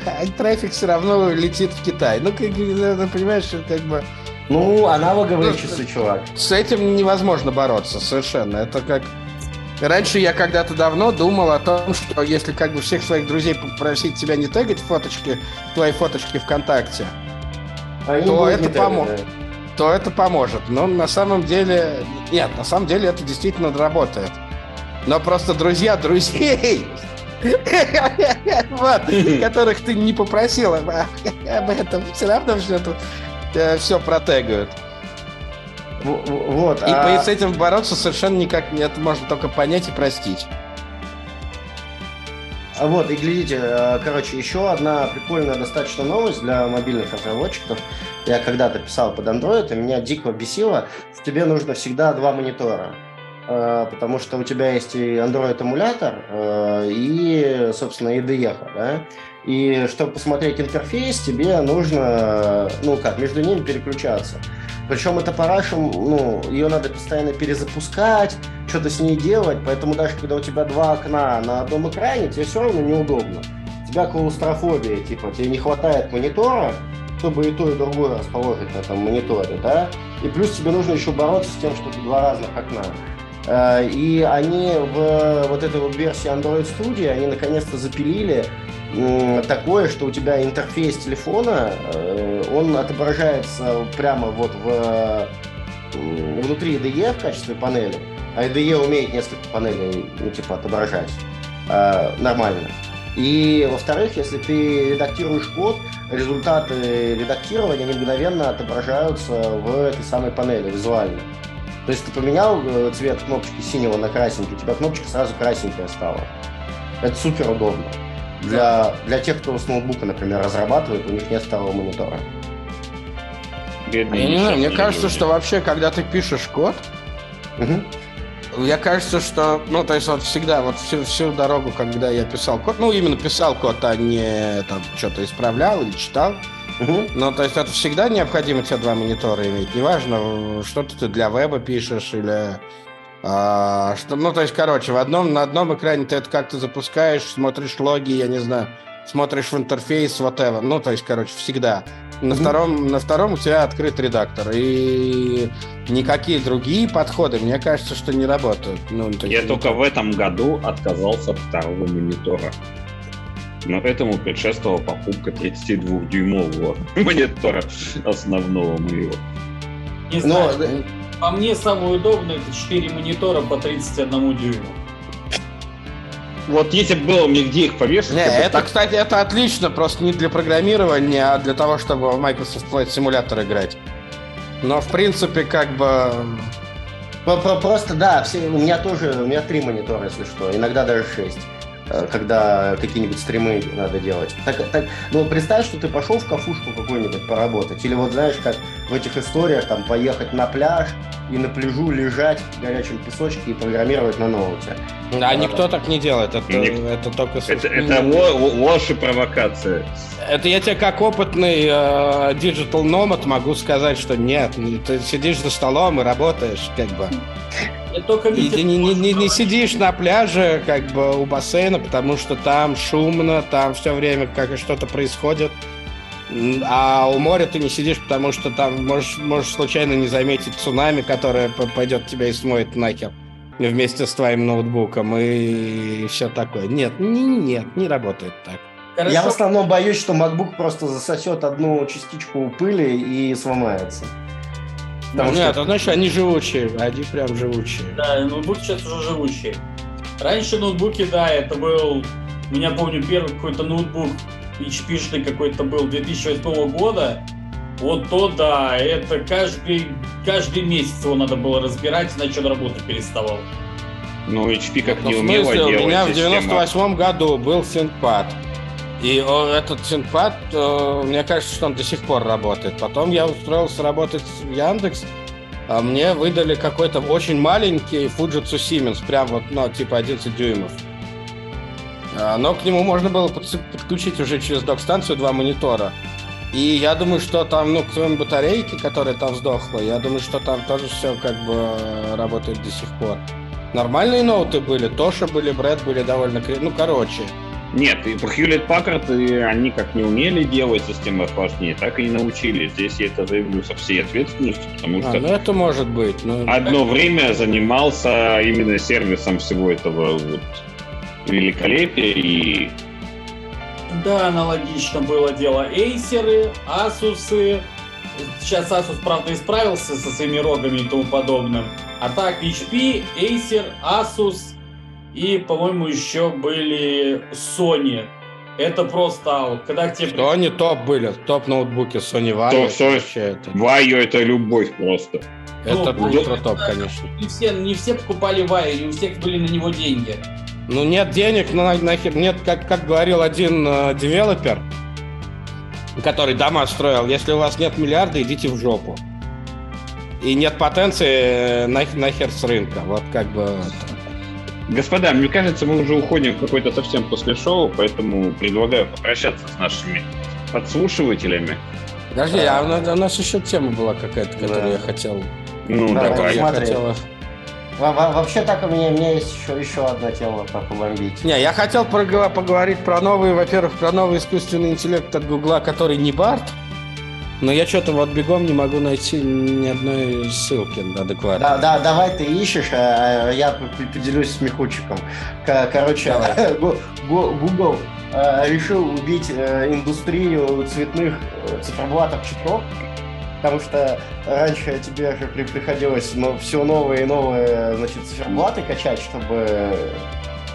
Speaker 2: а трафик все равно летит в Китай. Ну, как, ну, понимаешь, как бы...
Speaker 3: Ну, аналоговые ну, часы, чувак.
Speaker 2: С этим невозможно бороться совершенно. Это как Раньше я когда-то давно думал о том, что если как бы всех своих друзей попросить тебя не тегать фоточки, твои фоточки ВКонтакте, а то это поможет. То это поможет. Но на самом деле... Нет, на самом деле это действительно работает. Но просто друзья друзей, вот, которых ты не попросил об этом, все равно все, э, все протегают. Вот, и а... с этим бороться совершенно никак нет, можно только понять и простить.
Speaker 3: А вот, и глядите, э, короче, еще одна прикольная достаточно новость для мобильных разработчиков. Я когда-то писал под Android, и меня дико бесило, что тебе нужно всегда два монитора. Э, потому что у тебя есть и Android-эмулятор, э, и, собственно, IDE, да? И чтобы посмотреть интерфейс, тебе нужно, ну как, между ними переключаться. Причем эта параша, ну, ее надо постоянно перезапускать, что-то с ней делать, поэтому даже когда у тебя два окна на одном экране, тебе все равно неудобно. У тебя клаустрофобия, типа, тебе не хватает монитора, чтобы и то, и другое расположить на этом мониторе, да? И плюс тебе нужно еще бороться с тем, что это два разных окна. Э, и они в вот этой вот версии Android Studio, они наконец-то запилили такое, что у тебя интерфейс телефона, э, он отображается прямо вот в внутри IDE в качестве панели, а IDE умеет несколько панелей, ну, типа, отображать э, нормально. И, во-вторых, если ты редактируешь код, результаты редактирования мгновенно отображаются в этой самой панели визуально. То есть ты поменял э, цвет кнопочки синего на красненький, у тебя кнопочка сразу красненькая стала. Это супер удобно. Для, для тех, кто с ноутбука, например, разрабатывает, у них нет второго монитора.
Speaker 2: Бедные я не знаю, мне кажется, что вообще, когда ты пишешь код, угу. Мне кажется, что, ну, то есть вот всегда, вот всю, всю дорогу, когда я писал код, ну, именно писал код, а не там что-то исправлял или читал, Угу. Ну, то есть это всегда необходимо тебе два монитора иметь. Неважно, что ты для веба пишешь или... А, что, ну, то есть, короче, в одном, на одном экране ты это как-то запускаешь, смотришь логи, я не знаю, смотришь в интерфейс, whatever. Ну, то есть, короче, всегда. На, mm-hmm. втором, на втором у тебя открыт редактор. И никакие другие подходы, мне кажется, что не работают. Ну,
Speaker 1: то Я только в этом году отказался от второго монитора. Но этому предшествовала покупка 32-дюймового монитора основного моего.
Speaker 4: Не знаю, Но... по мне самое удобное это 4 монитора по 31 дюйму.
Speaker 1: Вот если бы было мне где их повешать...
Speaker 2: Не, это, так... кстати, это отлично, просто не для программирования, а для того, чтобы в Microsoft Flight Simulator играть. Но, в принципе, как бы...
Speaker 3: Просто, да, все, у меня тоже, у меня три монитора, если что, иногда даже шесть. Э, когда какие-нибудь стримы надо делать. Так, так, ну, представь, что ты пошел в кафушку какую-нибудь поработать. Или вот знаешь, как в этих историях, там, поехать на пляж и на пляжу лежать в горячем песочке и программировать на ноуте.
Speaker 2: А, а никто так не делает. Это, Ник... это только...
Speaker 1: Это, это ложь и провокация.
Speaker 2: Это я тебе как опытный э, digital nomad могу сказать, что нет. Ты сидишь за столом и работаешь, как бы. Только и ты не, не, не, не сидишь на пляже, как бы у бассейна, потому что там шумно, там все время как что-то происходит. А у моря ты не сидишь, потому что там можешь, можешь случайно не заметить цунами, которое пойдет тебя и смоет нахер вместе с твоим ноутбуком и все такое. Нет, не, нет, не работает так.
Speaker 3: Хорошо. Я в основном боюсь, что MacBook просто засосет одну частичку пыли и сломается.
Speaker 2: Потому Нет, что... значит, они живучие, они прям живучие.
Speaker 4: Да, ноутбуки сейчас уже живучие. Раньше ноутбуки, да, это был, у меня помню, первый какой-то ноутбук HP-шный какой-то был 2008 года. Вот то да, это каждый, каждый месяц его надо было разбирать, иначе он работать переставал.
Speaker 1: Ну, HP как ну, не умело
Speaker 2: делать. У меня в 98 году был ThinkPad. И этот Синпад, мне кажется, что он до сих пор работает. Потом я устроился работать в Яндекс, а мне выдали какой-то очень маленький Fujitsu Siemens, прям вот, ну, типа 11 дюймов. А, но к нему можно было подключить уже через док-станцию два монитора. И я думаю, что там, ну, кроме батарейки, которая там сдохла, я думаю, что там тоже все как бы работает до сих пор. Нормальные ноуты были, Тоша были, Брэд были довольно... Ну, короче,
Speaker 1: нет, и по Hewlett Packard они как не умели делать системы охлаждения, так и не научились. Здесь я это заявлю со всей ответственностью, потому а, что...
Speaker 2: ну это может быть. Но...
Speaker 1: Одно время занимался именно сервисом всего этого вот великолепия и...
Speaker 4: Да, аналогично было дело. Эйсеры, Асусы. Сейчас Asus, правда, исправился со своими рогами и тому подобным. А так, HP, Acer, Asus, и, по-моему, еще были Sony. Это просто. Когда к тебе...
Speaker 2: Sony топ были, топ ноутбуки Sony Vaio.
Speaker 1: То, вообще это... Vaio это любовь просто.
Speaker 2: Это ну, ультра топ, конечно.
Speaker 4: Не все, не все покупали Vaio, не у всех были на него деньги.
Speaker 2: Ну нет денег, ну нахер, нет, как, как говорил один э, девелопер, который дома строил, если у вас нет миллиарда, идите в жопу. И нет потенции, э, нах, нахер с рынка. Вот как бы... Это.
Speaker 1: Господа, мне кажется, мы уже уходим в какой-то совсем после шоу, поэтому предлагаю попрощаться с нашими подслушивателями.
Speaker 2: Подожди, а, а у нас еще тема была какая-то, которую да. я хотел.
Speaker 1: Ну, да, давай.
Speaker 3: Я хотела... Вообще так у меня, у меня есть еще, еще одна тема про побомбить.
Speaker 2: Не, я хотел поговорить про новый, во-первых, про новый искусственный интеллект от Гугла, который не Барт, но я что-то вот бегом не могу найти ни одной ссылки адекватной.
Speaker 3: Да, да, давай ты ищешь, а я поделюсь смехучиком. Короче, Google э, решил убить э, индустрию цветных э, циферблатов чипов Потому что раньше тебе же приходилось ну, все новые и новые значит, циферблаты качать, чтобы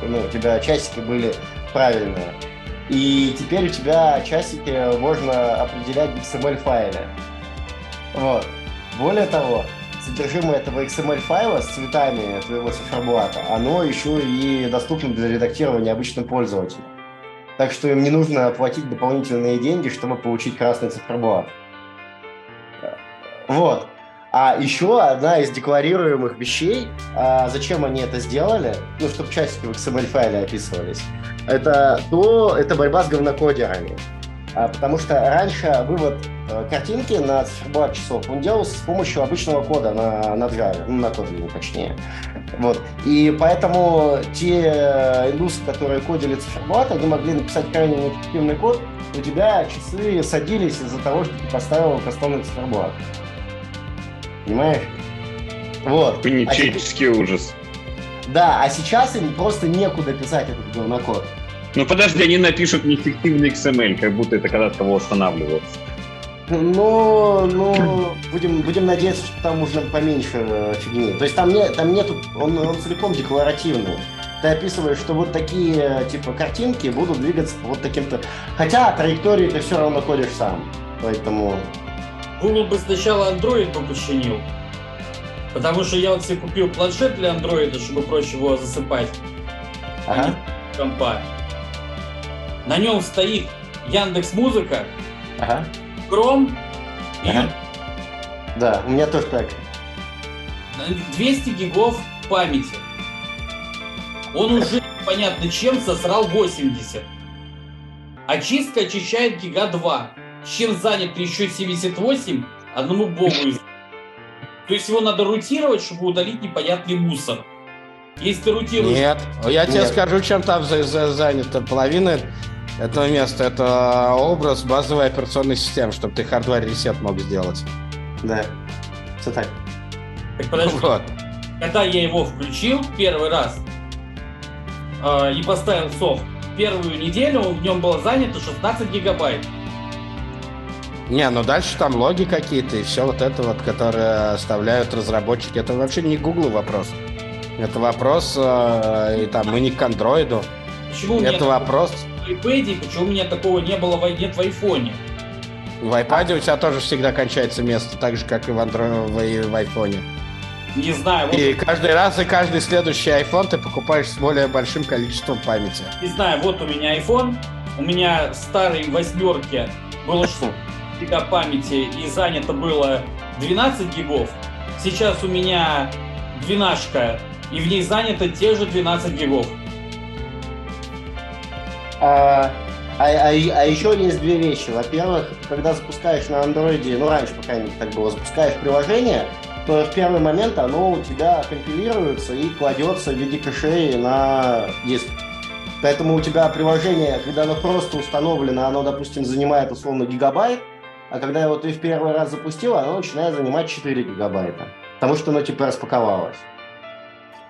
Speaker 3: ну, у тебя часики были правильные. И теперь у тебя часики можно определять в XML-файле. Вот. Более того, содержимое этого XML-файла с цветами твоего циферблата, оно еще и доступно для редактирования обычным пользователям. Так что им не нужно платить дополнительные деньги, чтобы получить красный циферблат. Вот. А еще одна из декларируемых вещей, а зачем они это сделали, ну, чтобы часики в XML-файле описывались, это то, это борьба с говнокодерами. А, потому что раньше вывод э, картинки на циферблат часов он делался с помощью обычного кода на, на Java, ну, на Kotlin точнее. Вот. И поэтому те э, индусы, которые кодили циферблат, они могли написать крайне неэффективный код, у тебя часы садились из-за того, что ты поставил кастомный циферблат. Понимаешь? Вот.
Speaker 1: Панический а ужас.
Speaker 3: Да, а сейчас им просто некуда писать этот говнокод.
Speaker 1: Ну подожди, они напишут неэффективный XML, как будто это когда-то восстанавливалось.
Speaker 3: Ну, ну, будем, будем надеяться, что там нужно поменьше э, фигни. То есть там, не, там нету, он, он целиком декларативный. Ты описываешь, что вот такие, типа, картинки будут двигаться вот таким-то... Хотя траектории ты все равно ходишь сам. Поэтому...
Speaker 4: Google бы сначала Android бы починил. Потому что я вот себе купил планшет для Android, чтобы проще его засыпать. Ага. Компа. На нем стоит Яндекс Музыка, ага. Chrome ага.
Speaker 3: и... Да, у меня тоже так.
Speaker 4: 200 гигов памяти. Он уже понятно чем сосрал 80. Очистка очищает гига 2. Чем занят еще 78, одному богу из... То есть его надо рутировать, чтобы удалить непонятный мусор. Если ты рутируешь...
Speaker 2: Нет, я тебе скажу, чем там за, за, занято. Половина этого места это образ базовой операционной системы, чтобы ты хардвар ресет мог сделать.
Speaker 3: Да, все так.
Speaker 4: Так подожди. Вот. Когда я его включил первый раз э, и поставил софт, первую неделю в нем было занято 16 гигабайт.
Speaker 2: Не, ну дальше там логи какие-то и все вот это вот, которое оставляют разработчики. Это вообще не Google вопрос. Это вопрос, э, и там мы не к андроиду. Почему это вопрос
Speaker 4: iPad, почему у меня такого не было нет в айфоне?
Speaker 2: В iPad у тебя тоже всегда кончается место, так же, как и в, Android, в, в iPhone.
Speaker 4: Не знаю.
Speaker 2: Вот... И каждый раз и каждый следующий iPhone ты покупаешь с более большим количеством памяти.
Speaker 4: Не знаю, вот у меня iPhone, у меня старый восьмерки было 6 гига памяти и занято было 12 гигов. Сейчас у меня двенашка, и в ней занято те же 12 гигов.
Speaker 3: А, а, а, а еще есть две вещи. Во-первых, когда запускаешь на андроиде, ну раньше, по крайней мере, так было, запускаешь приложение, то в первый момент оно у тебя компилируется и кладется в виде кэшей на диск. Поэтому у тебя приложение, когда оно просто установлено, оно, допустим, занимает условно гигабайт, а когда его ты в первый раз запустил, оно начинает занимать 4 гигабайта. Потому что оно типа распаковалось.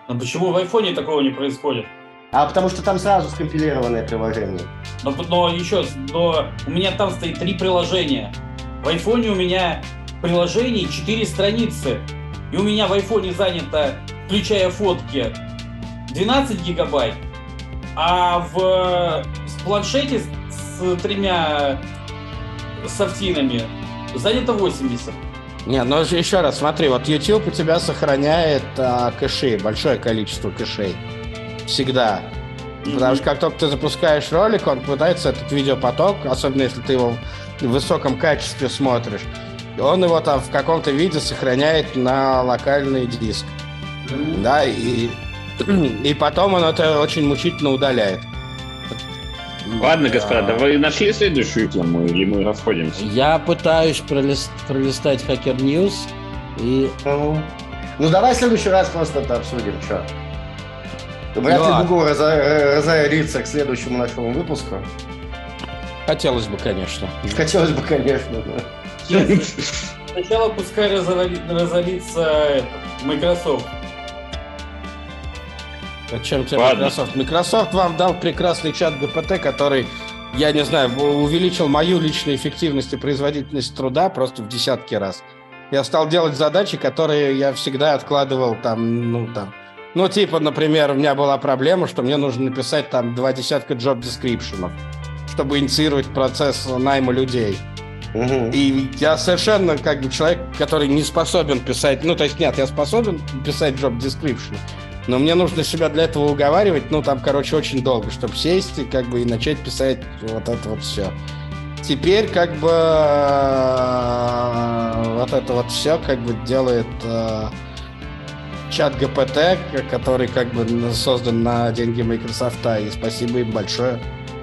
Speaker 4: Но почему в айфоне такого не происходит?
Speaker 3: А потому что там сразу скомпилированное приложение.
Speaker 4: Но, но еще, но у меня там стоит три приложения. В айфоне у меня приложений четыре страницы. И у меня в айфоне занято, включая фотки, 12 гигабайт. А в с планшете с, с софтинами занято 80.
Speaker 2: Не, ну еще раз, смотри, вот YouTube у тебя сохраняет а, кэши, большое количество кэшей всегда. Mm-hmm. Потому что как только ты запускаешь ролик, он пытается этот видеопоток, особенно если ты его в высоком качестве смотришь, он его там в каком-то виде сохраняет на локальный диск. Mm-hmm. Да, и, и потом он это очень мучительно удаляет.
Speaker 1: Ладно, господа, вы нашли следующую тему или мы расходимся?
Speaker 2: Я пытаюсь пролист, пролистать Hacker News и...
Speaker 3: Ну, давай в следующий раз просто это обсудим, что. Вряд ли ну, Google разорится к следующему нашему выпуску.
Speaker 2: Хотелось бы, конечно.
Speaker 3: Хотелось бы, конечно, да.
Speaker 4: Сначала пускай разорится Microsoft.
Speaker 2: Зачем тебе Ладно. Microsoft? Microsoft вам дал прекрасный чат ГПТ, который я не знаю, увеличил мою личную эффективность и производительность труда просто в десятки раз. Я стал делать задачи, которые я всегда откладывал там, ну, там, ну, типа, например, у меня была проблема, что мне нужно написать там два десятка job description'ов, чтобы инициировать процесс найма людей. Угу. И я совершенно как бы человек, который не способен писать, ну, то есть нет, я способен писать job description, но мне нужно себя для этого уговаривать, ну, там, короче, очень долго, чтобы сесть и как бы и начать писать вот это вот все. Теперь как бы э, вот это вот все как бы делает э, чат ГПТ, который как бы создан на деньги Microsoft, и спасибо им большое.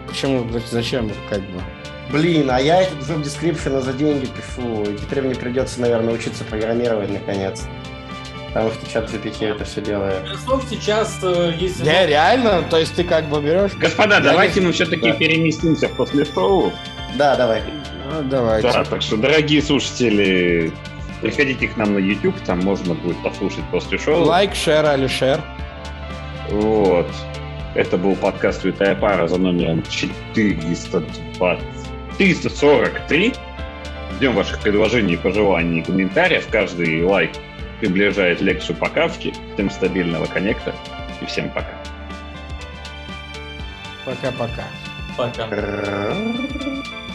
Speaker 2: Почему, зачем, как бы?
Speaker 3: Блин, а я этот job description за деньги пишу, и теперь мне придется, наверное, учиться программировать наконец. Потому что чат GPT это все делает.
Speaker 4: Microsoft сейчас, э, если...
Speaker 2: Не, реально? То есть ты как бы берешь...
Speaker 1: Господа, давайте мы все-таки да. переместимся после шоу.
Speaker 3: Да, давай.
Speaker 2: Ну, давайте.
Speaker 1: Да, так что, дорогие слушатели, приходите к нам на YouTube, там можно будет послушать после шоу.
Speaker 2: Лайк, шер, али шер.
Speaker 1: Вот. Это был подкаст «Святая пара» за номером 420... 343. Ждем ваших предложений, пожеланий и комментариев. Каждый лайк приближает лекцию по кавке. Всем стабильного коннекта и всем пока.
Speaker 2: Пока-пока.
Speaker 4: Пока. -пока. пока.